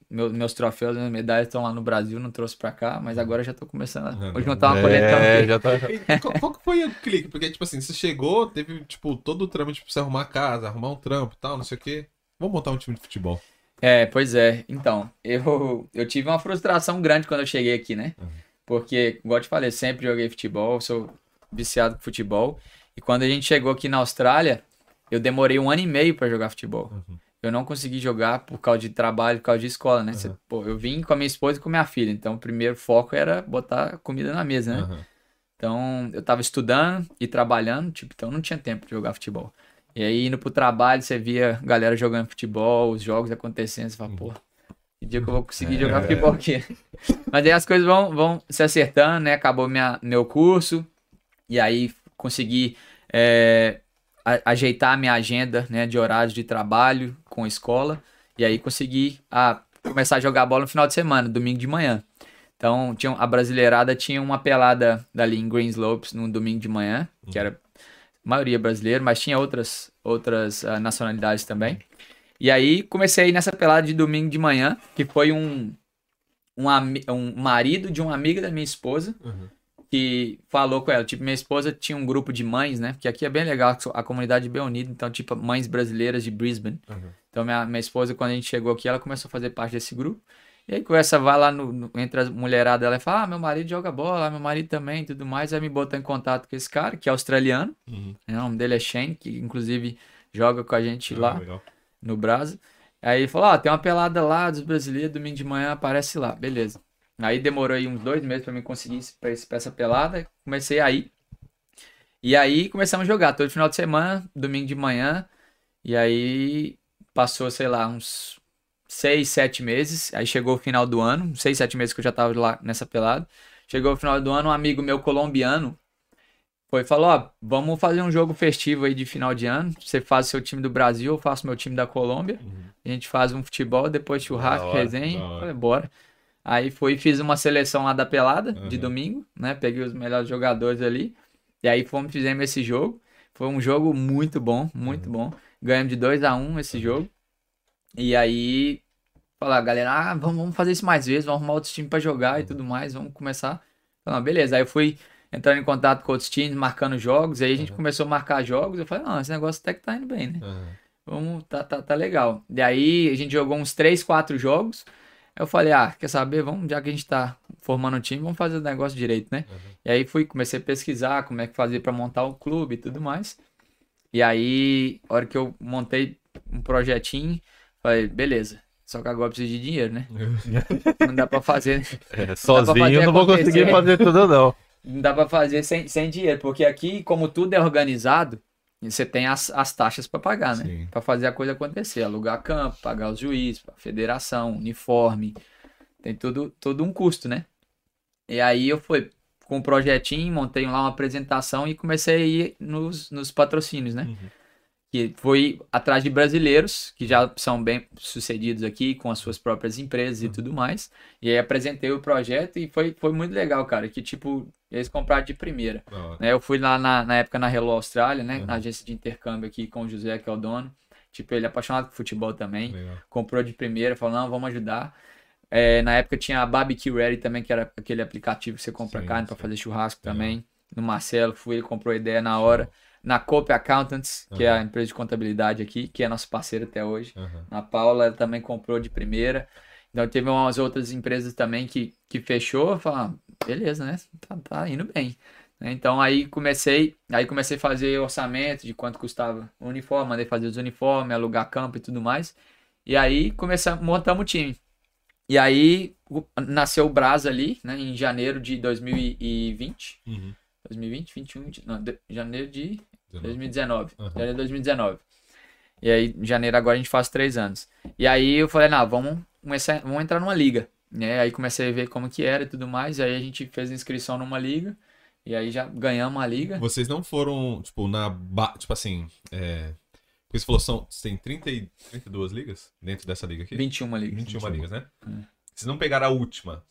meu- meus troféus, minhas medalhas estão lá no Brasil, não trouxe pra cá, mas agora já tô começando a Uhum. vou juntar uma coletânea É, aqui. já tá. E qual, que foi o clique? Porque, tipo assim, você chegou, teve, tipo, todo o trâmite pra você arrumar casa, arrumar um trampo e tal, não sei o quê. Vamos montar um time de futebol. É, pois é. Então, eu, eu tive uma frustração grande quando eu cheguei aqui, né? Uhum. Porque, igual eu te falei, sempre joguei futebol, sou viciado com futebol. E quando a gente chegou aqui na Austrália, eu demorei um ano e meio pra jogar futebol. Uhum. Eu não consegui jogar por causa de trabalho, por causa de escola, né? Uhum. Cê- pô, eu vim com a minha esposa e com minha filha, então o primeiro foco era botar comida na mesa, né? Aham. Então, eu tava estudando e trabalhando, tipo, então não tinha tempo de jogar futebol. E aí, indo pro trabalho, você via galera jogando futebol, os jogos acontecendo, você fala, pô, que dia que eu vou conseguir jogar futebol aqui? Mas aí as coisas vão, vão se acertando, né? Acabou minha, meu curso, e aí consegui é, a- ajeitar a minha agenda, né, de horários de trabalho com a escola, e aí consegui ah, começar a jogar bola no final de semana, domingo de manhã. Então, tinha, a brasileirada tinha uma pelada dali em Green Slopes no domingo de manhã, que era a maioria brasileira, mas tinha outras, outras ah, nacionalidades também. E aí comecei a nessa pelada de domingo de manhã, que foi um, um, um marido de uma amiga da minha esposa, Uhum. que falou com ela. Tipo, minha esposa tinha um grupo de mães, né? Porque aqui é bem legal, a comunidade é bem unida. Então, tipo, mães brasileiras de Brisbane. Uhum. Então, minha, minha esposa, quando a gente chegou aqui, ela começou a fazer parte desse grupo. E aí, conversa vai lá no, no, entre as mulheradas, ela fala: Ah, meu marido joga bola, meu marido também tudo mais. Aí me botou em contato com esse cara, que é australiano. Uhum. O nome dele é Shane, que inclusive joga com a gente Ah, lá legal. no Brasa. Aí falou: Ó, tem uma pelada lá dos brasileiros, domingo de manhã, aparece lá. Beleza. Aí demorou aí uns dois meses pra mim conseguir pra esse- pra essa pelada. Comecei aí. E aí começamos a jogar todo final de semana, domingo de manhã. E aí passou, sei lá, uns seis, sete meses. Aí chegou o final do ano, seis, sete meses que eu já tava lá nessa pelada. Chegou o final do ano, um amigo meu colombiano foi e falou: Ó, vamos fazer um jogo festivo aí de final de ano. Você faz seu time do Brasil, eu faço meu time da Colômbia. Uhum. A gente faz um futebol, depois churrasco, Da hora, resenha. Falei, bora. Aí fui e fiz uma seleção lá da pelada de Uhum. domingo, né? Peguei os melhores jogadores ali. E aí fomos, fizemos esse jogo. Foi um jogo muito bom, muito Uhum. bom. Ganhamos de 2 a 1 esse jogo. E aí, falar, galera, ah, vamos, vamos fazer isso mais vezes, vamos arrumar outros times pra jogar e tudo mais, vamos começar. Falei, "Ah, beleza. Aí eu fui entrando em contato com outros times, marcando jogos, aí a gente Uhum. começou a marcar jogos. Eu falei, não, esse negócio até que tá indo bem, né? Uhum. Vamos, tá, tá, tá legal. E aí a gente jogou uns 3, 4 jogos. Eu falei, ah, quer saber? Vamos, já que a gente tá formando um time, vamos fazer o negócio direito, né? Uhum. E aí fui, comecei a pesquisar como é que fazer pra montar o clube e tudo mais. E aí, a hora que eu montei um projetinho, falei, beleza. Só que agora eu preciso de dinheiro, né? Não dá pra fazer, É, fazer sozinho eu não vou conseguir fazer tudo, não. não dá pra fazer sem, sem dinheiro, porque aqui, como tudo é organizado, você tem as, as taxas pra pagar, né? Sim. Pra fazer a coisa acontecer, alugar campo, pagar os juízes, a federação, uniforme, tem tudo, todo um custo, né? E aí eu fui com um projetinho, montei lá uma apresentação e comecei a ir nos, nos patrocínios, né? Uhum. Que foi atrás de brasileiros, que já são bem sucedidos aqui, com as suas próprias empresas e tudo mais. E aí apresentei o projeto e foi, foi muito legal, cara, que tipo, eles compraram de primeira. Hora. né? Eu fui lá na, na época na Hello Austrália, né? Uhum. Na agência de intercâmbio aqui com o José, que é o dono. Tipo, ele é apaixonado por futebol também. Legal. Comprou de primeira, falou, não, vamos ajudar. É, na época tinha a Barbecue Ready também, que era aquele aplicativo que você compra Sim, carne para fazer churrasco Legal. também. No Marcelo, fui, ele comprou a ideia na hora. Na Cope Accountants, que é a empresa de contabilidade aqui, que é nosso parceiro até hoje. Uhum. Na Paula ela também comprou de primeira. Então teve umas outras empresas também que, que fechou, falar, beleza, né? Tá, tá indo bem. Então aí comecei, aí comecei a fazer orçamento de quanto custava o uniforme, mandei fazer os uniformes, alugar campo e tudo mais. E aí começamos, montamos o time. E aí nasceu o Brasa ali, né, em janeiro de 2020. Uhum. 2020, 21, 20, não, de- janeiro de 19. 2019. Aham. Janeiro de 2019. E aí, em janeiro agora a gente faz três anos. E aí eu falei, não, vamos, começar, vamos entrar numa liga. Né? Aí comecei a ver como que era e tudo mais. Aí a gente fez inscrição numa liga. E aí já ganhamos a liga. Vocês não foram, tipo, na. Tipo assim. É... Porque você falou, são... tem 30 e... 32 ligas dentro dessa liga aqui? 21 ligas. 21 ligas, né? Hum. Vocês não pegaram a última.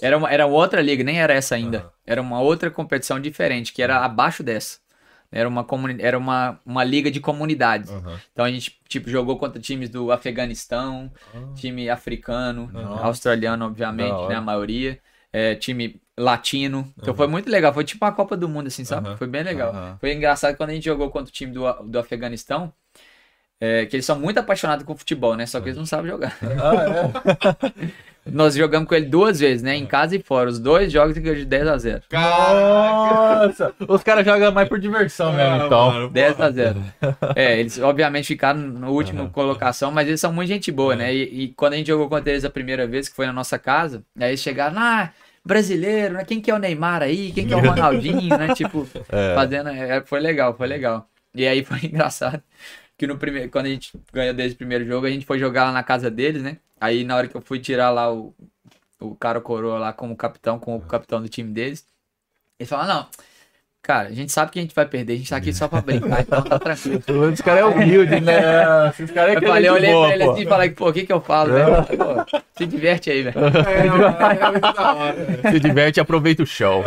Era, uma, era outra liga, nem era essa ainda. Era uma outra competição diferente, que era abaixo dessa. Era uma, comuni era uma, uma liga de comunidades. Aham. Então a gente tipo, jogou contra times do Afeganistão, Ah. time africano, Nossa. australiano, obviamente, né? A maioria. É, time latino. Então foi muito legal. Foi tipo uma Copa do Mundo, assim, sabe? Foi bem legal. Foi engraçado quando a gente jogou contra o time do, do Afeganistão. É, que eles são muito apaixonados com futebol, né? Só que eles não sabem jogar. Nós jogamos com ele duas vezes, né? Em casa e fora. Os dois jogos e ganhou de 10 a 0. Nossa! Os caras jogam mais por diversão mesmo, então. 10 a 0. É, eles obviamente ficaram no último colocação, mas eles são muito gente boa, né? E, e quando a gente jogou contra eles a primeira vez, que foi na nossa casa, aí eles chegaram, ah, brasileiro, né? Quem que é o Neymar aí? Quem que é o Ronaldinho, né? Tipo, É. fazendo. é, foi legal, foi legal. E aí foi engraçado que no primeiro, quando a gente ganhou desde o primeiro jogo, a gente foi jogar lá na casa deles, né? Aí na hora que eu fui tirar lá o, o cara coroa lá como capitão, com o capitão do time deles, eles falaram, não, cara, a gente sabe que a gente vai perder, a gente tá aqui só pra brincar, então tá tranquilo. Esse cara é humilde, né? Esses caras é Eu que falei, é eu gente olhei boa, pra ele pô. assim e falei, pô, o que que eu falo, velho? Pô, Se diverte aí, velho. É, é muito da hora, né? Se diverte e aproveita o show.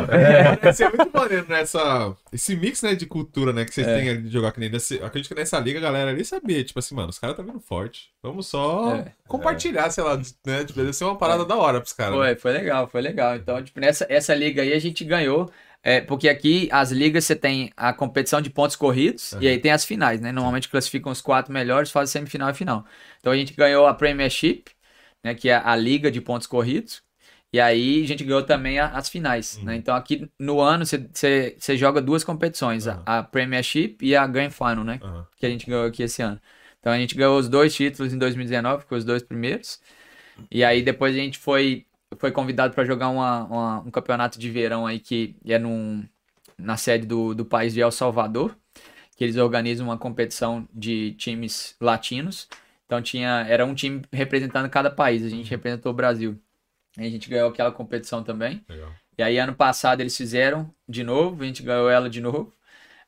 Deve ser muito maneiro nessa. Esse mix, né, de cultura, né, que vocês É. têm ali de jogar que nem desse. Acredito que nessa liga a galera ali sabia, tipo assim, mano, os caras tá vindo forte. Vamos só É. compartilhar, sei lá, né? Tipo, deve ser uma parada da hora pros caras. né? Foi, foi legal, foi legal. Então, tipo, nessa essa liga aí a gente ganhou. É, porque aqui as ligas você tem a competição de pontos corridos e aí tem as finais, né? Normalmente classificam os quatro melhores, fazem semifinal e final. Então a gente ganhou a Premiership, né? Que é a liga de pontos corridos. E aí a gente ganhou também a- as finais, né? Então aqui no ano você- joga duas competições, a- a, Premiership e a Grand Final, né? Que a gente ganhou aqui esse ano. Então a gente ganhou os dois títulos em 2019, que foi os dois primeiros. E aí depois a gente foi, foi convidado para jogar uma- uma- um campeonato de verão aí que é num, na sede do, do país de El Salvador, que eles organizam uma competição de times latinos. Então tinha, era um time representando cada país, a gente representou o Brasil. A gente ganhou aquela competição também. Legal. E aí ano passado eles fizeram de novo, a gente ganhou ela de novo.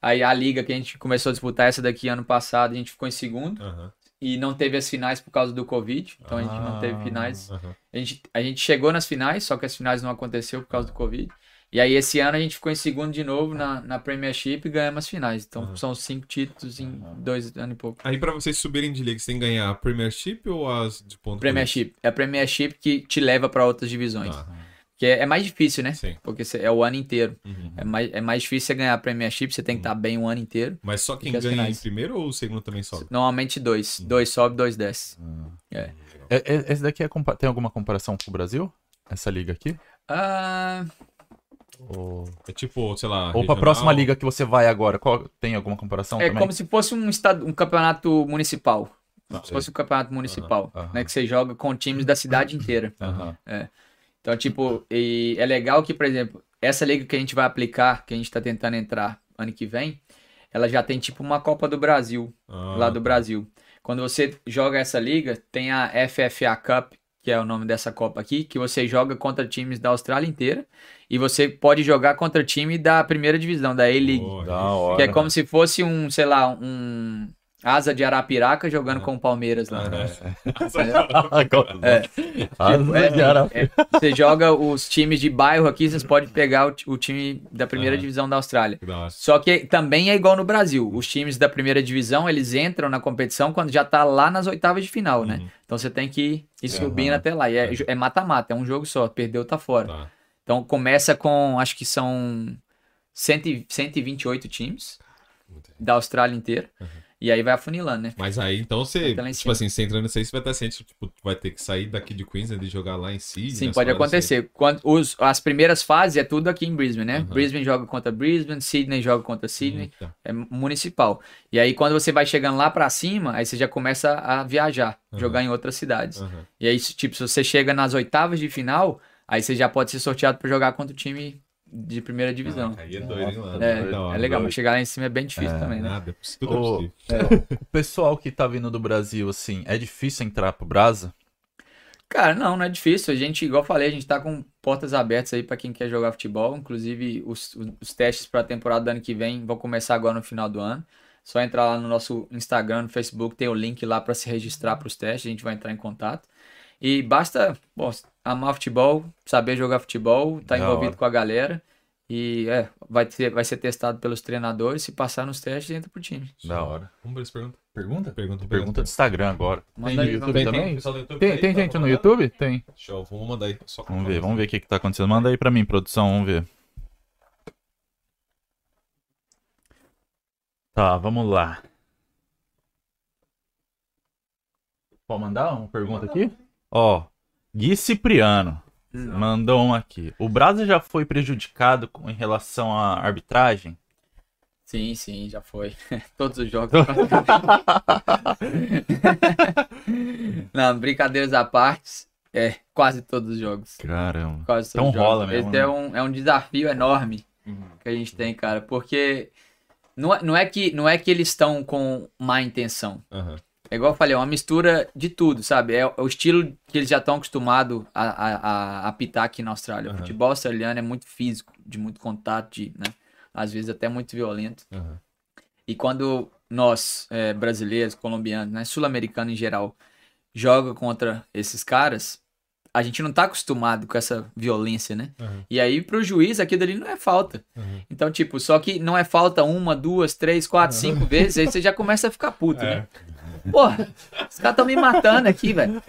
Aí a liga que a gente começou a disputar essa daqui ano passado, a gente ficou em segundo Aham. E não teve as finais por causa do Covid. Então a gente não teve Ah. finais. Aham. A gente, a gente chegou nas finais, só que as finais não aconteceu por causa do Covid. E aí esse ano a gente ficou em segundo de novo na, na Premiership e ganhamos as finais. Então Aham. são cinco títulos em dois anos e pouco. Aí pra vocês subirem de liga, você tem que ganhar a Premiership ou as de ponto Premiership. É a Premiership que te leva para outras divisões. Tá. Que é, é mais difícil, né? Sim. Porque cê- é o ano inteiro. Uhum. É mais, é mais difícil você ganhar a Premiership, você tem que estar bem o ano inteiro. Mas só quem ganha finais. em primeiro ou o segundo também sobe? Normalmente dois. Dois sobe, dois desce. É- é- esse daqui é compa- tem alguma comparação com o Brasil? Essa liga aqui? Ah, Ou, É tipo, sei lá. ou pra regional? próxima liga que você vai agora? Qual- tem alguma comparação é também? como se fosse um, estado, um campeonato municipal. Ah, Se fosse um campeonato municipal, né? Que você joga com times da cidade inteira. Aham. Então, tipo, e é legal que, por exemplo, essa liga que a gente vai aplicar, que a gente tá tentando entrar ano que vem, ela já tem tipo uma Copa do Brasil, Ah, lá do Brasil. Quando você joga essa liga, tem a FFA Cup, que é o nome dessa Copa aqui, que você joga contra times da Austrália inteira, e você pode jogar contra time da primeira divisão, da A-League. Hora. Que é como se fosse um, sei lá, um asa de Arapiraca jogando com o Palmeiras lá. É. Ah, Tipo, é, é, você joga os times de bairro aqui, vocês podem pegar o, o time da primeira Aham. divisão da Austrália. Hora. Só que também é igual no Brasil. Os times da primeira divisão, eles entram na competição quando já tá lá nas oitavas de final, né? Uhum. Então você tem que ir subindo Aham. até lá. E é é mata-mata, é um jogo só. Perdeu, tá fora. Tá. Então começa com, acho que são 100, e- 128 times da Austrália inteira. E aí vai afunilando, né? Mas aí, então você, tipo assim, você entrando nisso aí, você vai estar ciente, tipo, vai ter que sair daqui de Queensland e jogar lá em Sydney. Sim, pode acontecer. Quando os, as primeiras fases é tudo aqui em Brisbane, né? Aham. Brisbane joga contra Brisbane, Sydney joga contra. Sydney, Eita. é municipal. E aí quando você vai chegando lá pra cima, aí você já começa a viajar, Aham. jogar em outras cidades. Aham. E aí, tipo, se você chega nas oitavas de final, aí você já pode ser sorteado pra jogar contra o time de primeira divisão. Ah, aí é doido, hein, mano? É, hora, é legal, doido. mas chegar lá em cima é bem difícil também, né? Nada, tudo é Ô, possível. O pessoal que tá vindo do Brasil, assim, é difícil entrar pro Brasa? Cara, não, não é difícil. A gente, igual eu falei, a gente tá com portas abertas aí pra quem quer jogar futebol. Inclusive, os, os- os testes pra temporada do ano que vem vão começar agora no final do ano. Só entrar lá no nosso Instagram, no Facebook, tem o link lá pra se registrar pros testes, a gente vai entrar em contato. E basta, bom, amar futebol, saber jogar futebol, tá Da envolvido hora. com a galera. E é, vai, ter, vai ser testado pelos treinadores. Se passar nos testes, entra pro time. Da hora. Vamos ver essa pergunta. Pergunta? Pergunta, Pergunta do Instagram agora. Manda tem no aí, YouTube Tem, também? tem, YouTube Tem, tem tá? gente no YouTube? Tem. Show, vamos mandar aí. Só Vamos ver, vamos ver o que que tá acontecendo. Manda aí pra mim, produção, vamos ver. Tá, vamos lá. Pode mandar uma pergunta aqui? Ó, Gui Cipriano mandou um aqui. O Brasa já foi prejudicado com- em relação à arbitragem? Sim, sim, já foi. Todos os jogos. Não, brincadeiras à parte, é quase todos os jogos. Caramba. Quase Então todos os rola jogos. mesmo, Esse é né? um, é um desafio enorme que a gente tem, cara, porque não é, não é, que, não é que eles estão com má intenção. Aham. É igual eu falei, é uma mistura de tudo, sabe? É o estilo que eles já estão acostumados a, a, a apitar aqui na Austrália. Aham. O futebol australiano é muito físico, de muito contato, de, né? às vezes até muito violento. Aham. E quando nós, é, brasileiros, colombianos, né, sul-americanos em geral, joga contra esses caras, a gente não tá acostumado com essa violência, né? Aham. E aí, pro juiz, aquilo ali não é falta. Aham. Então, tipo, só que não é falta uma, duas, três, quatro, cinco vezes, aí você já começa a ficar puto, né? Porra, os caras estão me matando aqui, velho.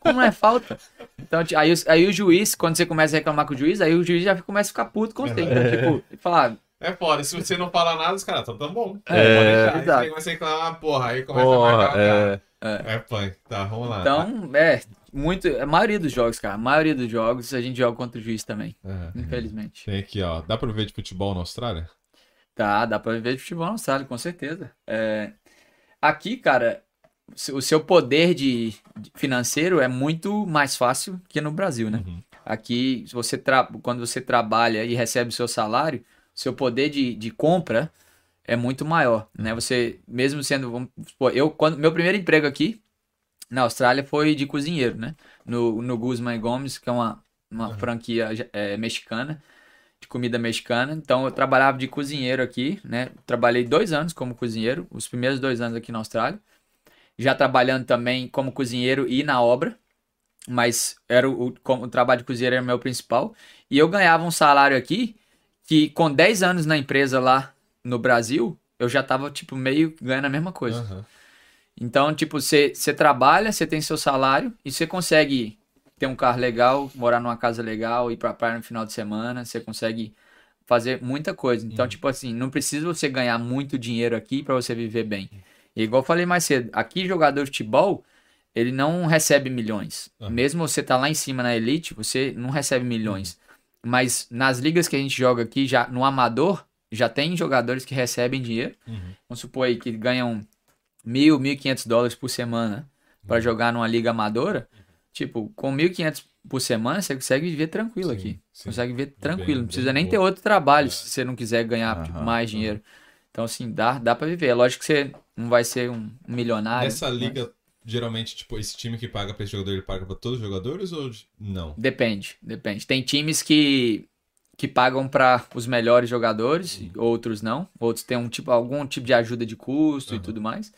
Como é falta? Então, aí, aí o juiz, quando você começa a reclamar com o juiz, aí o juiz já começa a ficar puto com você. Então, tipo, ele fala, É foda, se você não falar nada, os caras estão tão bom. É, pode deixar. Aí exato. você começa a reclamar, porra, aí começa a Porra, marcar o é. cara. É punk. Tá, vamos lá. então, é, muito, a maioria dos jogos, cara, a maioria dos jogos a gente joga contra o juiz também, Aham. infelizmente. Tem aqui, ó. Dá pra ver de futebol na Austrália? Tá, dá pra viver de futebol na Austrália, com certeza. É, aqui, cara, o seu poder de, de financeiro é muito mais fácil que no Brasil, né? Uhum. Aqui, você tra... quando você trabalha e recebe o seu salário, seu poder de, de compra é muito maior, né? Você, mesmo sendo, vamos eu, quando, meu primeiro emprego aqui na Austrália foi de cozinheiro, né? No, no Guzman Gomes, que é uma, uma franquia é, mexicana, de comida mexicana. Então, eu trabalhava de cozinheiro aqui, né? Trabalhei dois anos como cozinheiro, os primeiros dois anos aqui na Austrália. Já trabalhando também como cozinheiro e na obra, mas era o, o, o trabalho de cozinheiro era o meu principal. E eu ganhava um salário aqui que com 10 anos na empresa lá no Brasil, eu já tava, tipo, meio ganhando a mesma coisa. Aham. Então, tipo, você trabalha, você tem seu salário e você consegue ter um carro legal, morar numa casa legal, ir pra praia no final de semana, você consegue fazer muita coisa. Então, tipo assim, não precisa você ganhar muito dinheiro aqui pra você viver bem. E igual eu falei mais cedo, aqui jogador de futebol, ele não recebe milhões. Mesmo você tá lá em cima na elite, você não recebe milhões. Mas nas ligas que a gente joga aqui, já no amador, já tem jogadores que recebem dinheiro. Uhum. Vamos supor aí que ganham mil, mil e quinhentos dólares por semana para jogar numa liga amadora. Tipo, com mil e quinhentos por semana, você consegue viver tranquilo Sim, aqui. sim. Consegue viver tranquilo. bem- não precisa bem nem ter outro trabalho É. se você não quiser ganhar Aham, mais dinheiro. Então, assim, dá, dá para viver. É lógico que você não vai ser um milionário. Nessa mas liga, geralmente, tipo, esse time que paga pra esse jogador, ele paga pra todos os jogadores ou não? Depende, depende. Tem times que, que pagam para os melhores jogadores, outros não. Outros têm um tipo, algum tipo de ajuda de custo e Aham. tudo mais.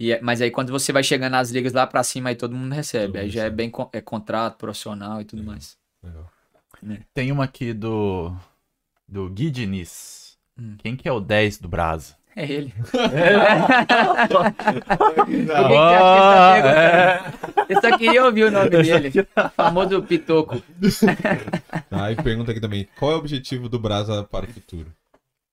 E é- mas aí quando você vai chegando nas ligas lá pra cima, aí todo mundo recebe. Todo aí mundo já é recebe. bem é contrato profissional e tudo Legal. mais. Legal. Tem uma aqui do. Do Gui Diniz. Hum. Quem que é o 10 do Brasa? É ele. Ah, é. Eu só queria ouvir o nome dele. O famoso Pitoco. Tá, e pergunta aqui também, qual é o objetivo do Brasa para o futuro?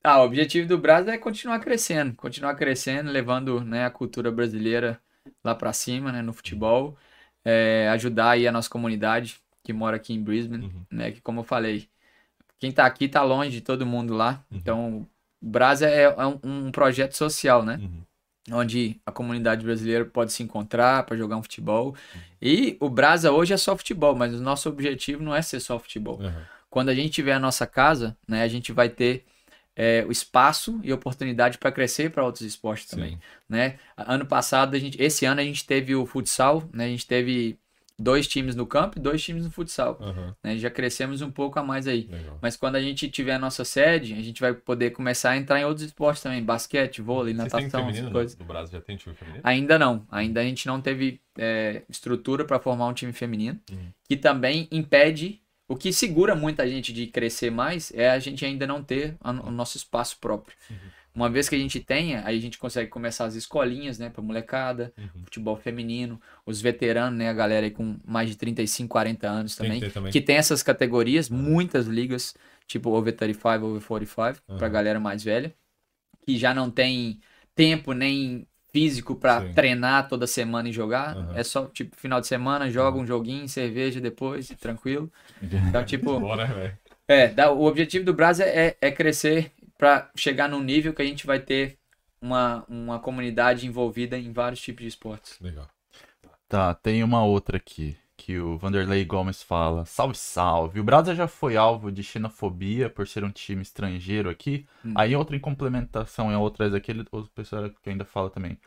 Ah, o objetivo do Brasil é continuar crescendo, continuar crescendo, levando né, a cultura brasileira lá pra cima, né, no futebol, é, ajudar aí a nossa comunidade que mora aqui em Brisbane, Uhum. né, que como eu falei, quem tá aqui tá longe de todo mundo lá, Uhum. então o Brasa é, é um, um projeto social, né, Uhum. onde a comunidade brasileira pode se encontrar para jogar um futebol, e o Brasa hoje é só futebol, mas o nosso objetivo não é ser só futebol Aham. quando a gente tiver a nossa casa, né, a gente vai ter é, o espaço e oportunidade para crescer para outros esportes também, né? Ano passado a gente, esse ano a gente teve o futsal, né? A gente teve dois times no campo e dois times no futsal, Aham. né? Já crescemos um pouco a mais aí. Legal. Mas quando a gente tiver a nossa sede, a gente vai poder começar a entrar em outros esportes também, basquete, vôlei, Vocês natação, essas coisas. no Brasa? Já tem time feminino? Ainda não, ainda a gente não teve é, estrutura para formar um time feminino, Uhum. que também impede, o que segura muita gente de crescer mais é a gente ainda não ter o nosso espaço próprio. Uhum. Uma vez que a gente tenha, aí a gente consegue começar as escolinhas, né, para molecada, Uhum. futebol feminino, os veteranos, né, a galera aí com mais de 35, 40 anos Tem que também, também. que tem essas categorias, muitas ligas, tipo over 35, over 45, pra Uhum. galera mais velha, que já não tem tempo nem físico pra Sim. treinar toda semana e jogar. Uhum. É só, tipo, final de semana, joga um joguinho, cerveja depois, tranquilo. Então, tipo, Bora, velho. é, dá- o objetivo do Brasil é, é crescer pra chegar num nível que a gente vai ter uma, uma comunidade envolvida em vários tipos de esportes. Legal. Tá, tem uma outra aqui. Que o Vanderlei Gomes fala: Salve, salve. O Brasa já foi alvo de xenofobia por ser um time estrangeiro aqui. Hum. Aí, outra em complementação em outras aqui, ele- o pessoal que ainda fala também.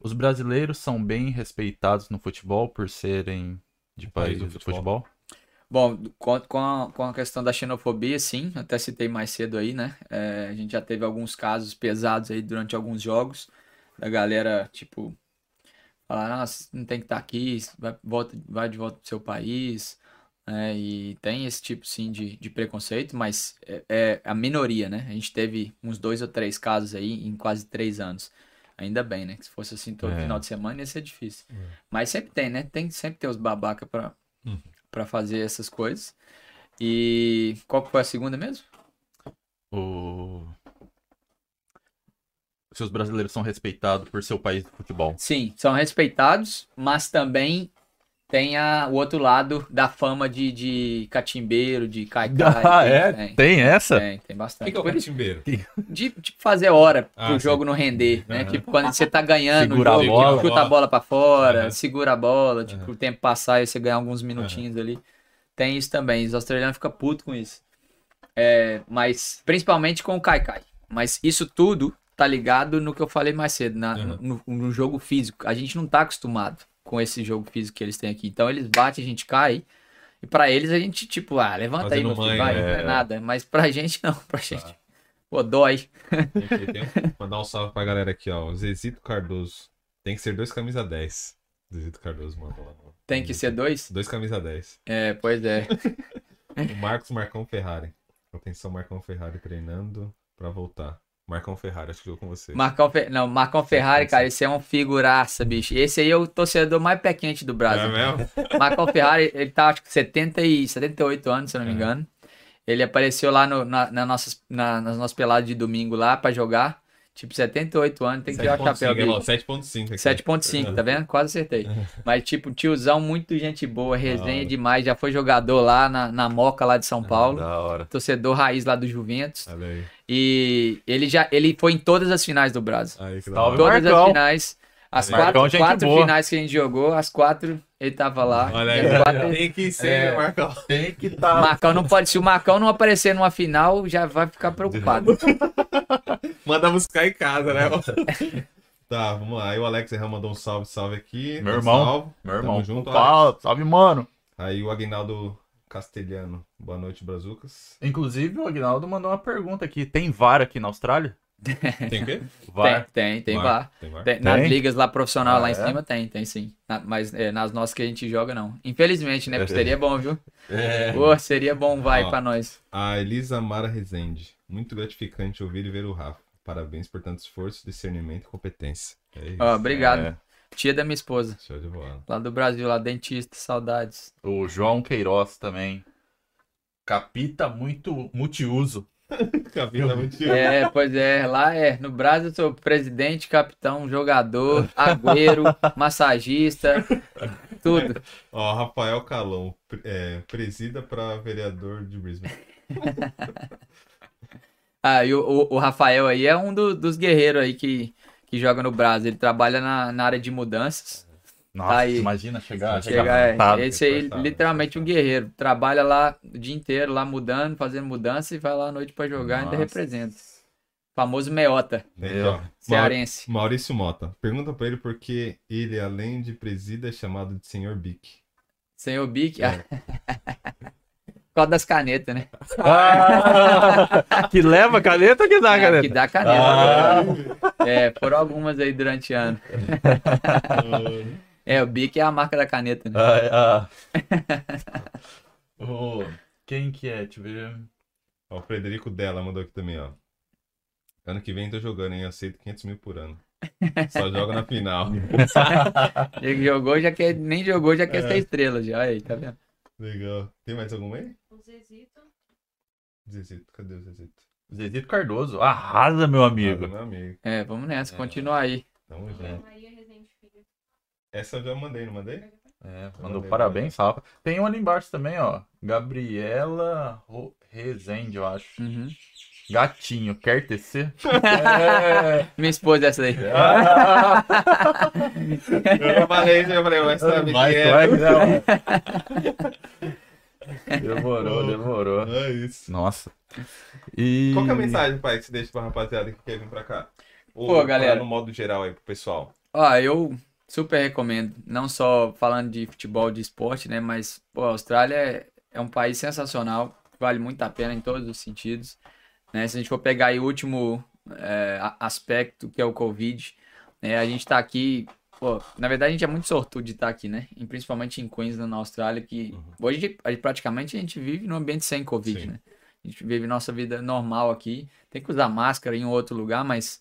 Os brasileiros são bem respeitados no futebol por serem de Um país país do do futebol? Bom, com, a, com a questão da xenofobia, sim, até citei mais cedo aí, né? É, a gente já teve alguns casos pesados aí durante alguns jogos, da galera, tipo, falar, ah, não tem que estar aqui, vai, volta, vai de volta pro seu país, né? E tem esse tipo, sim, de, de preconceito, mas é, é a minoria, né? A gente teve uns dois ou três casos aí em quase três anos. Ainda bem, né? Que se fosse assim todo É. final de semana ia ser difícil. É. Mas sempre tem, né? Tem sempre ter os babaca pra, Uhum. Pra fazer essas coisas. E qual foi a segunda mesmo? O... Se os brasileiros são respeitados por seu país de futebol. Sim, são respeitados, mas também tem a, o outro lado da fama de, de catimbeiro, de caicai. Ah, tem, é? Tem, Tem essa? tem, tem O bastante. que, que é o catimbeiro? de, de fazer hora Ah, pro sim. jogo não render, né? Tipo, quando você tá ganhando Segura a o jogo, bola. chuta a bola pra fora, Aham. segura a bola, tipo, Aham. o tempo passar e você ganhar alguns minutinhos ali. Tem isso também, os australianos ficam putos com isso. É, mas, principalmente com o Kaikai. Mas isso tudo tá ligado no que eu falei mais cedo, na- no, no jogo físico. A gente não tá acostumado com esse jogo físico que eles têm aqui. Então eles batem, a gente cai. E pra eles a gente, tipo, ah, levanta aí, Fazendo meu filho, mãe, vai, né? não é nada. Mas pra gente não, pra Tá. gente. Pô, dói. Tem tem mandar um salve pra galera aqui, ó. O Zezito Cardoso. Tem que ser dois camisa 10. Zezito Cardoso mandou lá. Tem que ser dois? Dois camisa 10. É, pois é. O Marcos Marcão Ferrari. Atenção, Marcão Ferrari treinando pra voltar. Marcão Ferrari, acho que jogou com você. Marcão, não, Marcão Ferrari, cara, esse é um figuraça, bicho. Esse aí é o torcedor mais pé quente do É Brasil. mesmo? Marcão Ferrari, ele tá acho que 70 e 78 anos, se eu não me É. engano. Ele apareceu lá no, na, na nossas, na, nas nossas peladas de domingo lá pra jogar. Tipo, 78 anos, tem que tirar o chapéu 7.5, dele. ó, 7.5 aqui. 7.5, tá vendo? Quase acertei. Mas, tipo, tiozão, muito gente boa, resenha demais. Já foi jogador lá na, na Moca, lá de São Paulo. Da hora. Torcedor raiz lá do Juventus. Olha aí. E ele já ele foi em todas as finais do Brasil. Aí, que da Salve, hora. Todas Marcão. as finais. As Marcão, quatro, gente quatro boa. finais que a gente jogou, as quatro ele tava lá. Olha quatro-. Tem que ser, É. Marcão. Tem que O tá. Marcão não pode. Se o Marcão não aparecer numa final, já vai ficar preocupado. Manda buscar em casa, né? tá, vamos lá. Aí o Alex Herrera mandou um salve, salve aqui. Meu Um irmão. Salve. Meu irmão. Tamo junto. Fala, salve, mano. Aí o Aguinaldo Castelhano. Boa noite, Brazucas. Inclusive, o Agnaldo mandou uma pergunta aqui. Tem VAR aqui na Austrália? Tem o quê? VAR. Tem, tem, tem Var. VAR. Tem VAR? Tem- nas ligas lá profissional Ah, lá em é? cima tem, tem sim. Na- mas é, nas nossas que a gente joga, não. Infelizmente, né? Porque seria bom, viu? É. Pô, seria bom, vai Ó. pra nós. A Elisa Mara Rezende. Muito gratificante ouvir e ver o Rafa. Parabéns por tanto esforço, discernimento e competência. É isso. Ó, obrigado. É. Tia da minha esposa. Show de bola. Lá do Brasil, lá dentista, saudades. O João Queiroz também. Capita muito multiuso. Muito É, pois é, lá é. No Brasil eu sou presidente, capitão, jogador, agüero, massagista, tudo. Ó, Rafael Calão. É, presida para vereador de Brisbane. Ah, e o, o- o Rafael aí é um do- dos guerreiros aí que, que joga no Brasil. Ele trabalha na, na área de mudanças. Nossa, Aí. imagina chegar, Chega- chegar Chega, apertado. é, esse aí, literalmente um guerreiro. Trabalha lá o dia inteiro, lá mudando, fazendo mudança e vai lá à noite pra jogar e ainda representa. Famoso Meota, Meu. ó. cearense. Mau- Maurício Mota. Pergunta pra ele por que ele, além de presida, é chamado de Senhor Bic. Senhor Bic, É. por causa das canetas, né? Ah, que leva a caneta ou que dá É, caneta? que dá caneta. Ah. É, foram algumas aí durante o ano. É, o Bic é a marca da caneta, né? Ah, ah. Ô, quem que é? Deixa eu ver. Ó, o Frederico Della mandou aqui também, ó. Ano que vem tô jogando, hein? Aceito 500 mil por ano. Só joga na final. Ele jogou, já quer, nem jogou, já quer É. ser estrela já. Aí, tá vendo? Legal. Tem mais algum aí? O Zezito. Zezito, cadê o Zezito? Zezito Cardoso. Arrasa, meu amigo. Ah, meu amigo. É, vamos nessa, É. continua aí. Tamo junto. É. Maria Rezende Filho. Essa eu já mandei, não mandei? É, mandou Mandei, parabéns, Rafa. Tem um ali embaixo também, ó. Gabriela Ro- Rezende, eu acho. Uhum. Gatinho, quer tecer? é. Minha esposa é essa daí. Ah, Eu falei, eu falei, mas sabe Vai, é. não. Demorou, demorou. É isso. Nossa. E... Qual que é a mensagem, pai, que você deixa pra rapaziada que quer vir pra cá? Ou Pô, galera. No modo geral aí pro pessoal. Ó, eu super recomendo. Não só falando de futebol, de esporte, né? Mas, pô, a Austrália é, é um país sensacional. Vale muito a pena em todos os sentidos. Né? Se a gente for pegar aí o último é, aspecto, que é o Covid, né? A gente tá aqui... Pô, na verdade, a gente é muito sortudo de estar aqui, né? E principalmente em Queensland, na Austrália, que hoje a gente- praticamente a gente vive num ambiente sem Covid, Sim. né? A gente vive nossa vida normal aqui. Tem que usar máscara em outro lugar, mas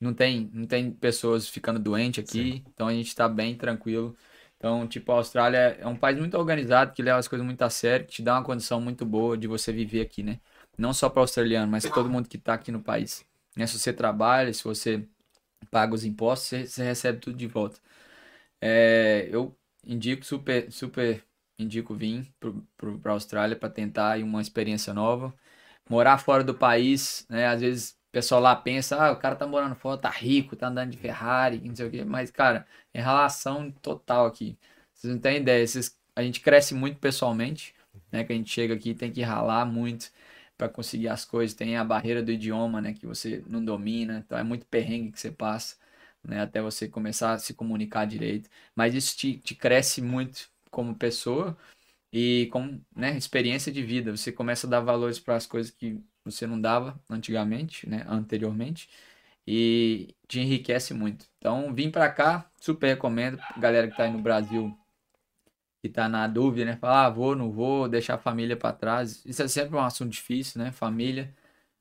não tem, não tem pessoas ficando doentes aqui, então a gente está bem tranquilo. Então, tipo, a Austrália é um país muito organizado, que leva as coisas muito a sério, que te dá uma condição muito boa de você viver aqui, né? Não só para australiano, mas todo mundo que está aqui no país. Né? Se você trabalha, se você paga os impostos, você, você recebe tudo de volta. É, eu indico super, super indico vir para a Austrália para tentar uma experiência nova. Morar fora do país, né? Às vezes pessoal lá pensa, ah, o cara tá morando fora, tá rico, tá andando de Ferrari, não sei o quê. Mas, cara, é relação total aqui. Vocês não têm ideia. Vocês, a gente cresce muito pessoalmente, né? Que a gente chega aqui tem que ralar muito para conseguir as coisas. Tem a barreira do idioma, né? Que você não domina. Então é muito perrengue que você passa, né? Até você começar a se comunicar direito. Mas isso te, te cresce muito como pessoa e com né, experiência de vida. Você começa a dar valores para as coisas que você não dava antigamente, né, anteriormente, e te enriquece muito. Então, vim para cá, super recomendo. Galera que está aí no Brasil, que está na dúvida, né, falar, ah, vou, não vou, deixar a família para trás. Isso é sempre um assunto difícil, né, família.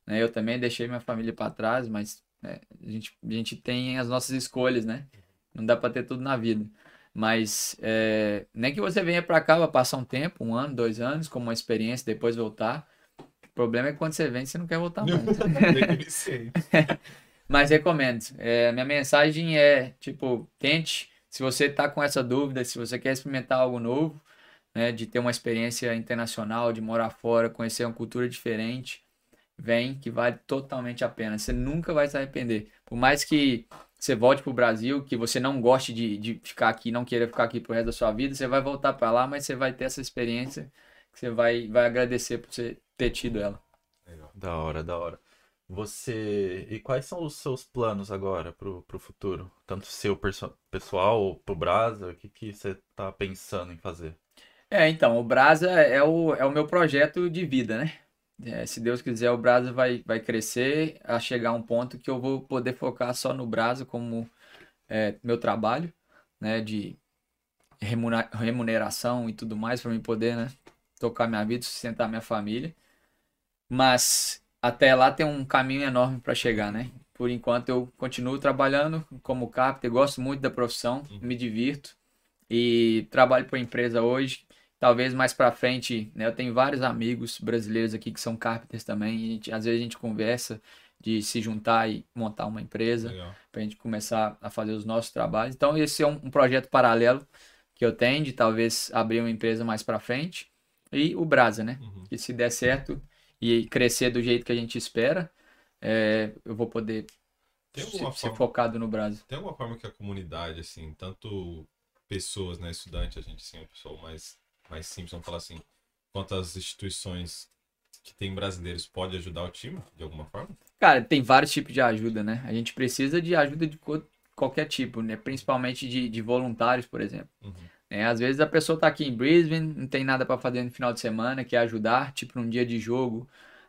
Né, eu também deixei minha família para trás, mas né, a, gente, a gente tem as nossas escolhas, né? Não dá para ter tudo na vida. Mas é, nem que você venha para cá para passar um tempo, um ano, dois anos, como uma experiência, depois voltar. O problema é que quando você vem, você não quer voltar mais. Mas recomendo. É, minha mensagem é, tipo, tente. Se você está com essa dúvida, se você quer experimentar algo novo, né, de ter uma experiência internacional, de morar fora, conhecer uma cultura diferente, vem que vale totalmente a pena. Você nunca vai se arrepender. Por mais que você volte para o Brasil, que você não goste de, de ficar aqui, não queira ficar aqui pro resto da sua vida, você vai voltar para lá, mas você vai ter essa experiência que você vai, vai agradecer por você ter tido ela. Legal. Da hora, da hora. Você. E quais são os seus planos agora pro, pro futuro? Tanto seu pessoal ou pro Brasa? O que, que você tá pensando em fazer? É, então, o Brasa é o, é o meu projeto de vida, né? É, se Deus quiser, o Brasa vai, vai crescer a chegar a um ponto que eu vou poder focar só no Brasa como é, meu trabalho, né, de remuneração e tudo mais para mim poder, né, tocar minha vida, sustentar minha família. Mas até lá tem um caminho enorme para chegar, né? Por enquanto eu continuo trabalhando como carpenter, gosto muito da profissão, uhum. me divirto e trabalho para empresa hoje talvez mais para frente, né, eu tenho vários amigos brasileiros aqui que são carpenters também, e gente, às vezes a gente conversa de se juntar e montar uma empresa para a gente começar a fazer os nossos trabalhos. Então esse é um, um, projeto paralelo que eu tenho de talvez abrir uma empresa mais para frente e o Brasa, né? Uhum. Que se der certo e crescer do jeito que a gente espera, é, eu vou poder ser, forma, ser focado no Brasa. Tem alguma forma que a comunidade, assim, tanto pessoas, né, estudante, a gente assim, o pessoal mais mais simples, vamos falar assim, quantas instituições que tem brasileiros pode ajudar o time de alguma forma? Cara, tem vários tipos de ajuda, né? A gente precisa de ajuda de qualquer tipo, né? Principalmente de, de voluntários, por exemplo. Uhum. É, às vezes a pessoa tá aqui em Brisbane, não tem nada para fazer no final de semana, quer ajudar, tipo num dia de jogo,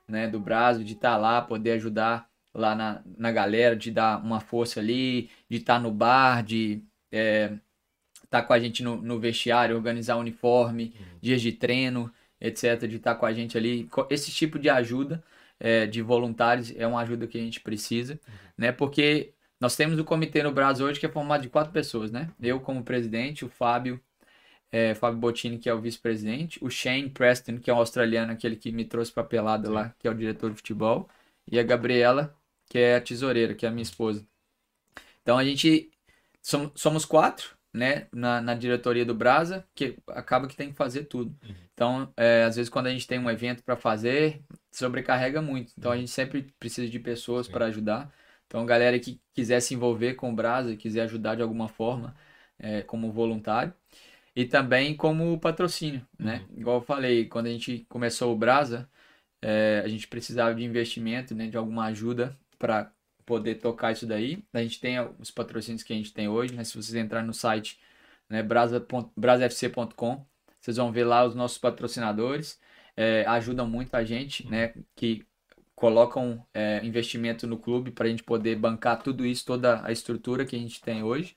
né, do Brasil, de estar tá lá, poder ajudar lá na, na galera, de dar uma força ali, de estar tá no bar, de é, estar tá com a gente no, no vestiário, organizar uniforme, uhum. dias de treino, etc. De estar tá com a gente ali. Esse tipo de ajuda é, de voluntários é uma ajuda que a gente precisa, uhum. né? Porque nós temos o comitê no Brasil hoje que é formado de quatro pessoas, né? Eu como presidente, o Fábio, é, Fábio Bottini, que é o vice-presidente, o Shane Preston, que é um australiano, aquele que me trouxe para pelada lá, que é o diretor de futebol, e a Gabriela, que é a tesoureira, que é a minha esposa. Então a gente somos, somos quatro, né, na, na, diretoria do Brasa, que acaba que tem que fazer tudo. Uhum. Então, é, às vezes, quando a gente tem um evento para fazer, sobrecarrega muito. Então, a gente sempre precisa de pessoas para ajudar. Então, galera que quiser se envolver com o Brasa, quiser ajudar de alguma forma, é, como voluntário. E também como patrocínio, né? Uhum. Igual eu falei, quando a gente começou o Brasa, é, a gente precisava de investimento, né, de alguma ajuda para poder tocar isso daí. A gente tem os patrocínios que a gente tem hoje, né? Se vocês entrarem no site né, brasafc.com, vocês vão ver lá os nossos patrocinadores. É, ajudam muito a gente, né? Que colocam é, investimento no clube para a gente poder bancar tudo isso, toda a estrutura que a gente tem hoje.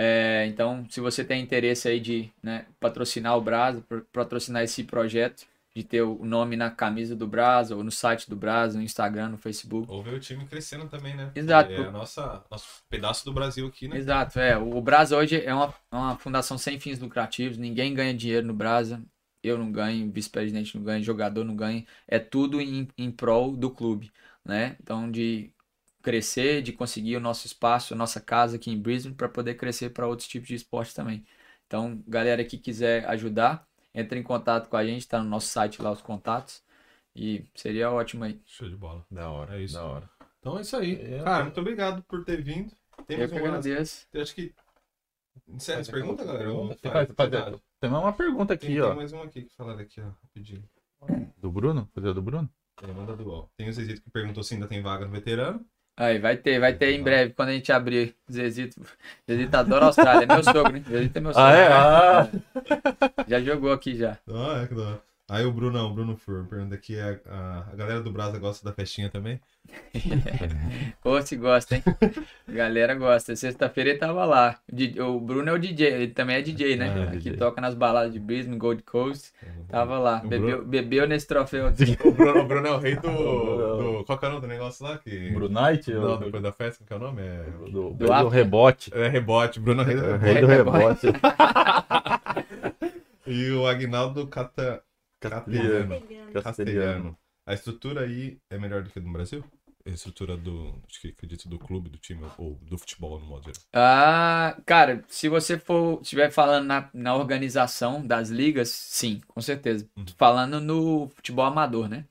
É, então, se você tem interesse aí de né, patrocinar o Brasa, patrocinar esse projeto, de ter o nome na camisa do Brasa, ou no site do Brasa, no Instagram, no Facebook. Ou ver o time crescendo também, né? Exato. Porque É a nossa, nosso pedaço do Brasil aqui, né? Exato, é. O Brasa hoje é uma, uma fundação sem fins lucrativos, ninguém ganha dinheiro no Brasa. Eu não ganho, vice-presidente não ganha, jogador não ganha. É tudo em, em prol do clube, né? Então, de crescer, de conseguir o nosso espaço, a nossa casa aqui em Brisbane, para poder crescer para outros tipos de esporte também. Então, galera que quiser ajudar, entre em contato com a gente, tá no nosso site lá os contatos. E seria ótimo aí. Show de bola. Da hora, É isso. da hora. Então é isso aí. É. Cara, muito obrigado por ter vindo. Eu Temos que uma... agradeço. Eu acho que... Encerra essa Faz a pergunta, galera? Ou Faz- faz- faz-? Tem uma pergunta Tem, aqui, tem ó. mais uma aqui que falaram aqui, ó. Rapidinho. Do Bruno? Fazer a do Bruno? É, manda do. Tem o Zezito que perguntou se ainda tem vaga no veterano. Aí, vai ter, vai ter em breve, quando a gente abrir. Zezito. Zezito adora a Austrália, é meu sogro, hein? Zezito é meu sogro. Ah, é? Ah. Já jogou aqui já. Ah, é que da hora. Aí o Bruno, o Bruno Fur pergunta aqui, a, a, a galera do Brasa gosta da festinha também? Ô, se gosta, hein? Galera gosta. Sexta-feira ele tava lá. O Bruno é o DJ, ele também é DJ, né? Ah, Aqui DJ. toca nas baladas de Brisbane, Gold Coast. Tava lá. Bebeu, Bruno- bebeu nesse troféu aqui. O Bruno, o Bruno é o rei do, do... Qual que é o nome do negócio lá? Que... Brunite? Não, do, depois da festa, qual que é o nome? É... do, do, Do rebote. É rebote, Bruno é o rei do É, rebote. Rei do rebote. E o Agnaldo Cata... Castelhano. Castelhano. Castelhano. A estrutura aí é melhor do que no Brasil? A estrutura do, acho que acredito, do clube, do time, ou do futebol no modo geral. Ah, cara, se você for estiver falando na, na organização das ligas, sim, com certeza. Uhum. Falando no futebol amador, né?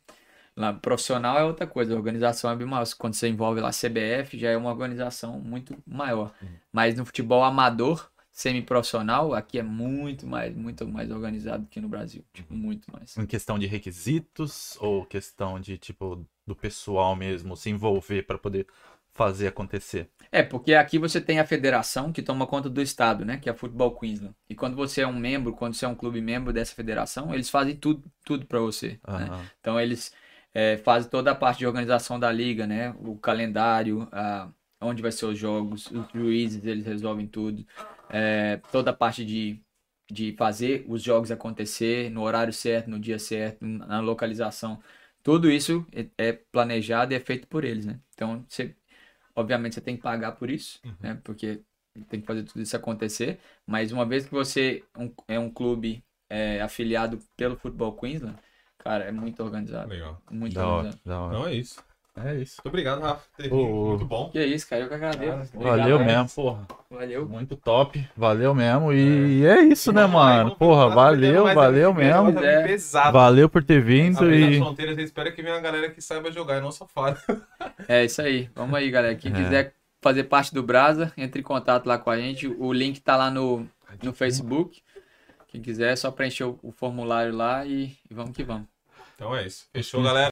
Lá, profissional é outra coisa, a organização é bem maior. Quando você envolve lá a CBF, já é uma organização muito maior. Uhum. Mas no futebol amador, semi-profissional, aqui é muito mais, muito mais organizado que no Brasil. Tipo, Uhum. muito mais. Em questão de requisitos ou questão de, tipo, do pessoal mesmo se envolver para poder fazer acontecer? É, porque aqui você tem a federação que toma conta do estado, né? Que é a Futebol Queensland. E quando você é um membro, quando você é um clube membro dessa federação, eles fazem tudo, tudo para você. né? Então eles é, fazem toda a parte de organização da liga, né? O calendário, a, onde vai ser os jogos, os juízes, eles resolvem tudo. É, toda a parte de, de fazer os jogos acontecer no horário certo, no dia certo, na localização. Tudo isso é, é planejado e é feito por eles, né? Então, você, obviamente, você tem que pagar por isso, né? Porque tem que fazer tudo isso acontecer. Mas uma vez que você um- é um clube é, afiliado pelo Futebol Queensland, cara, é muito organizado. Legal. Muito Da hora, organizado. da hora. Então é isso. É isso. Muito obrigado, Rafa, ô. Muito bom. Que isso, cara, eu que agradeço. Obrigado, Valeu né? mesmo, porra. Valeu. Muito top. Valeu mesmo. E é isso, né, mano? Porra, valeu, valeu é mesmo. é pesado. Valeu por ter vindo e. fronteiras, a gente espera que venha uma galera que saiba jogar e não só fala. É isso aí. Vamos aí, galera. Quem É. quiser fazer parte do Brasa, entre em contato lá com a gente. O link tá lá no, no Facebook. Quem quiser, é só preencher o, o formulário lá e, e vamos que vamos. Então é isso. Fechou, galera.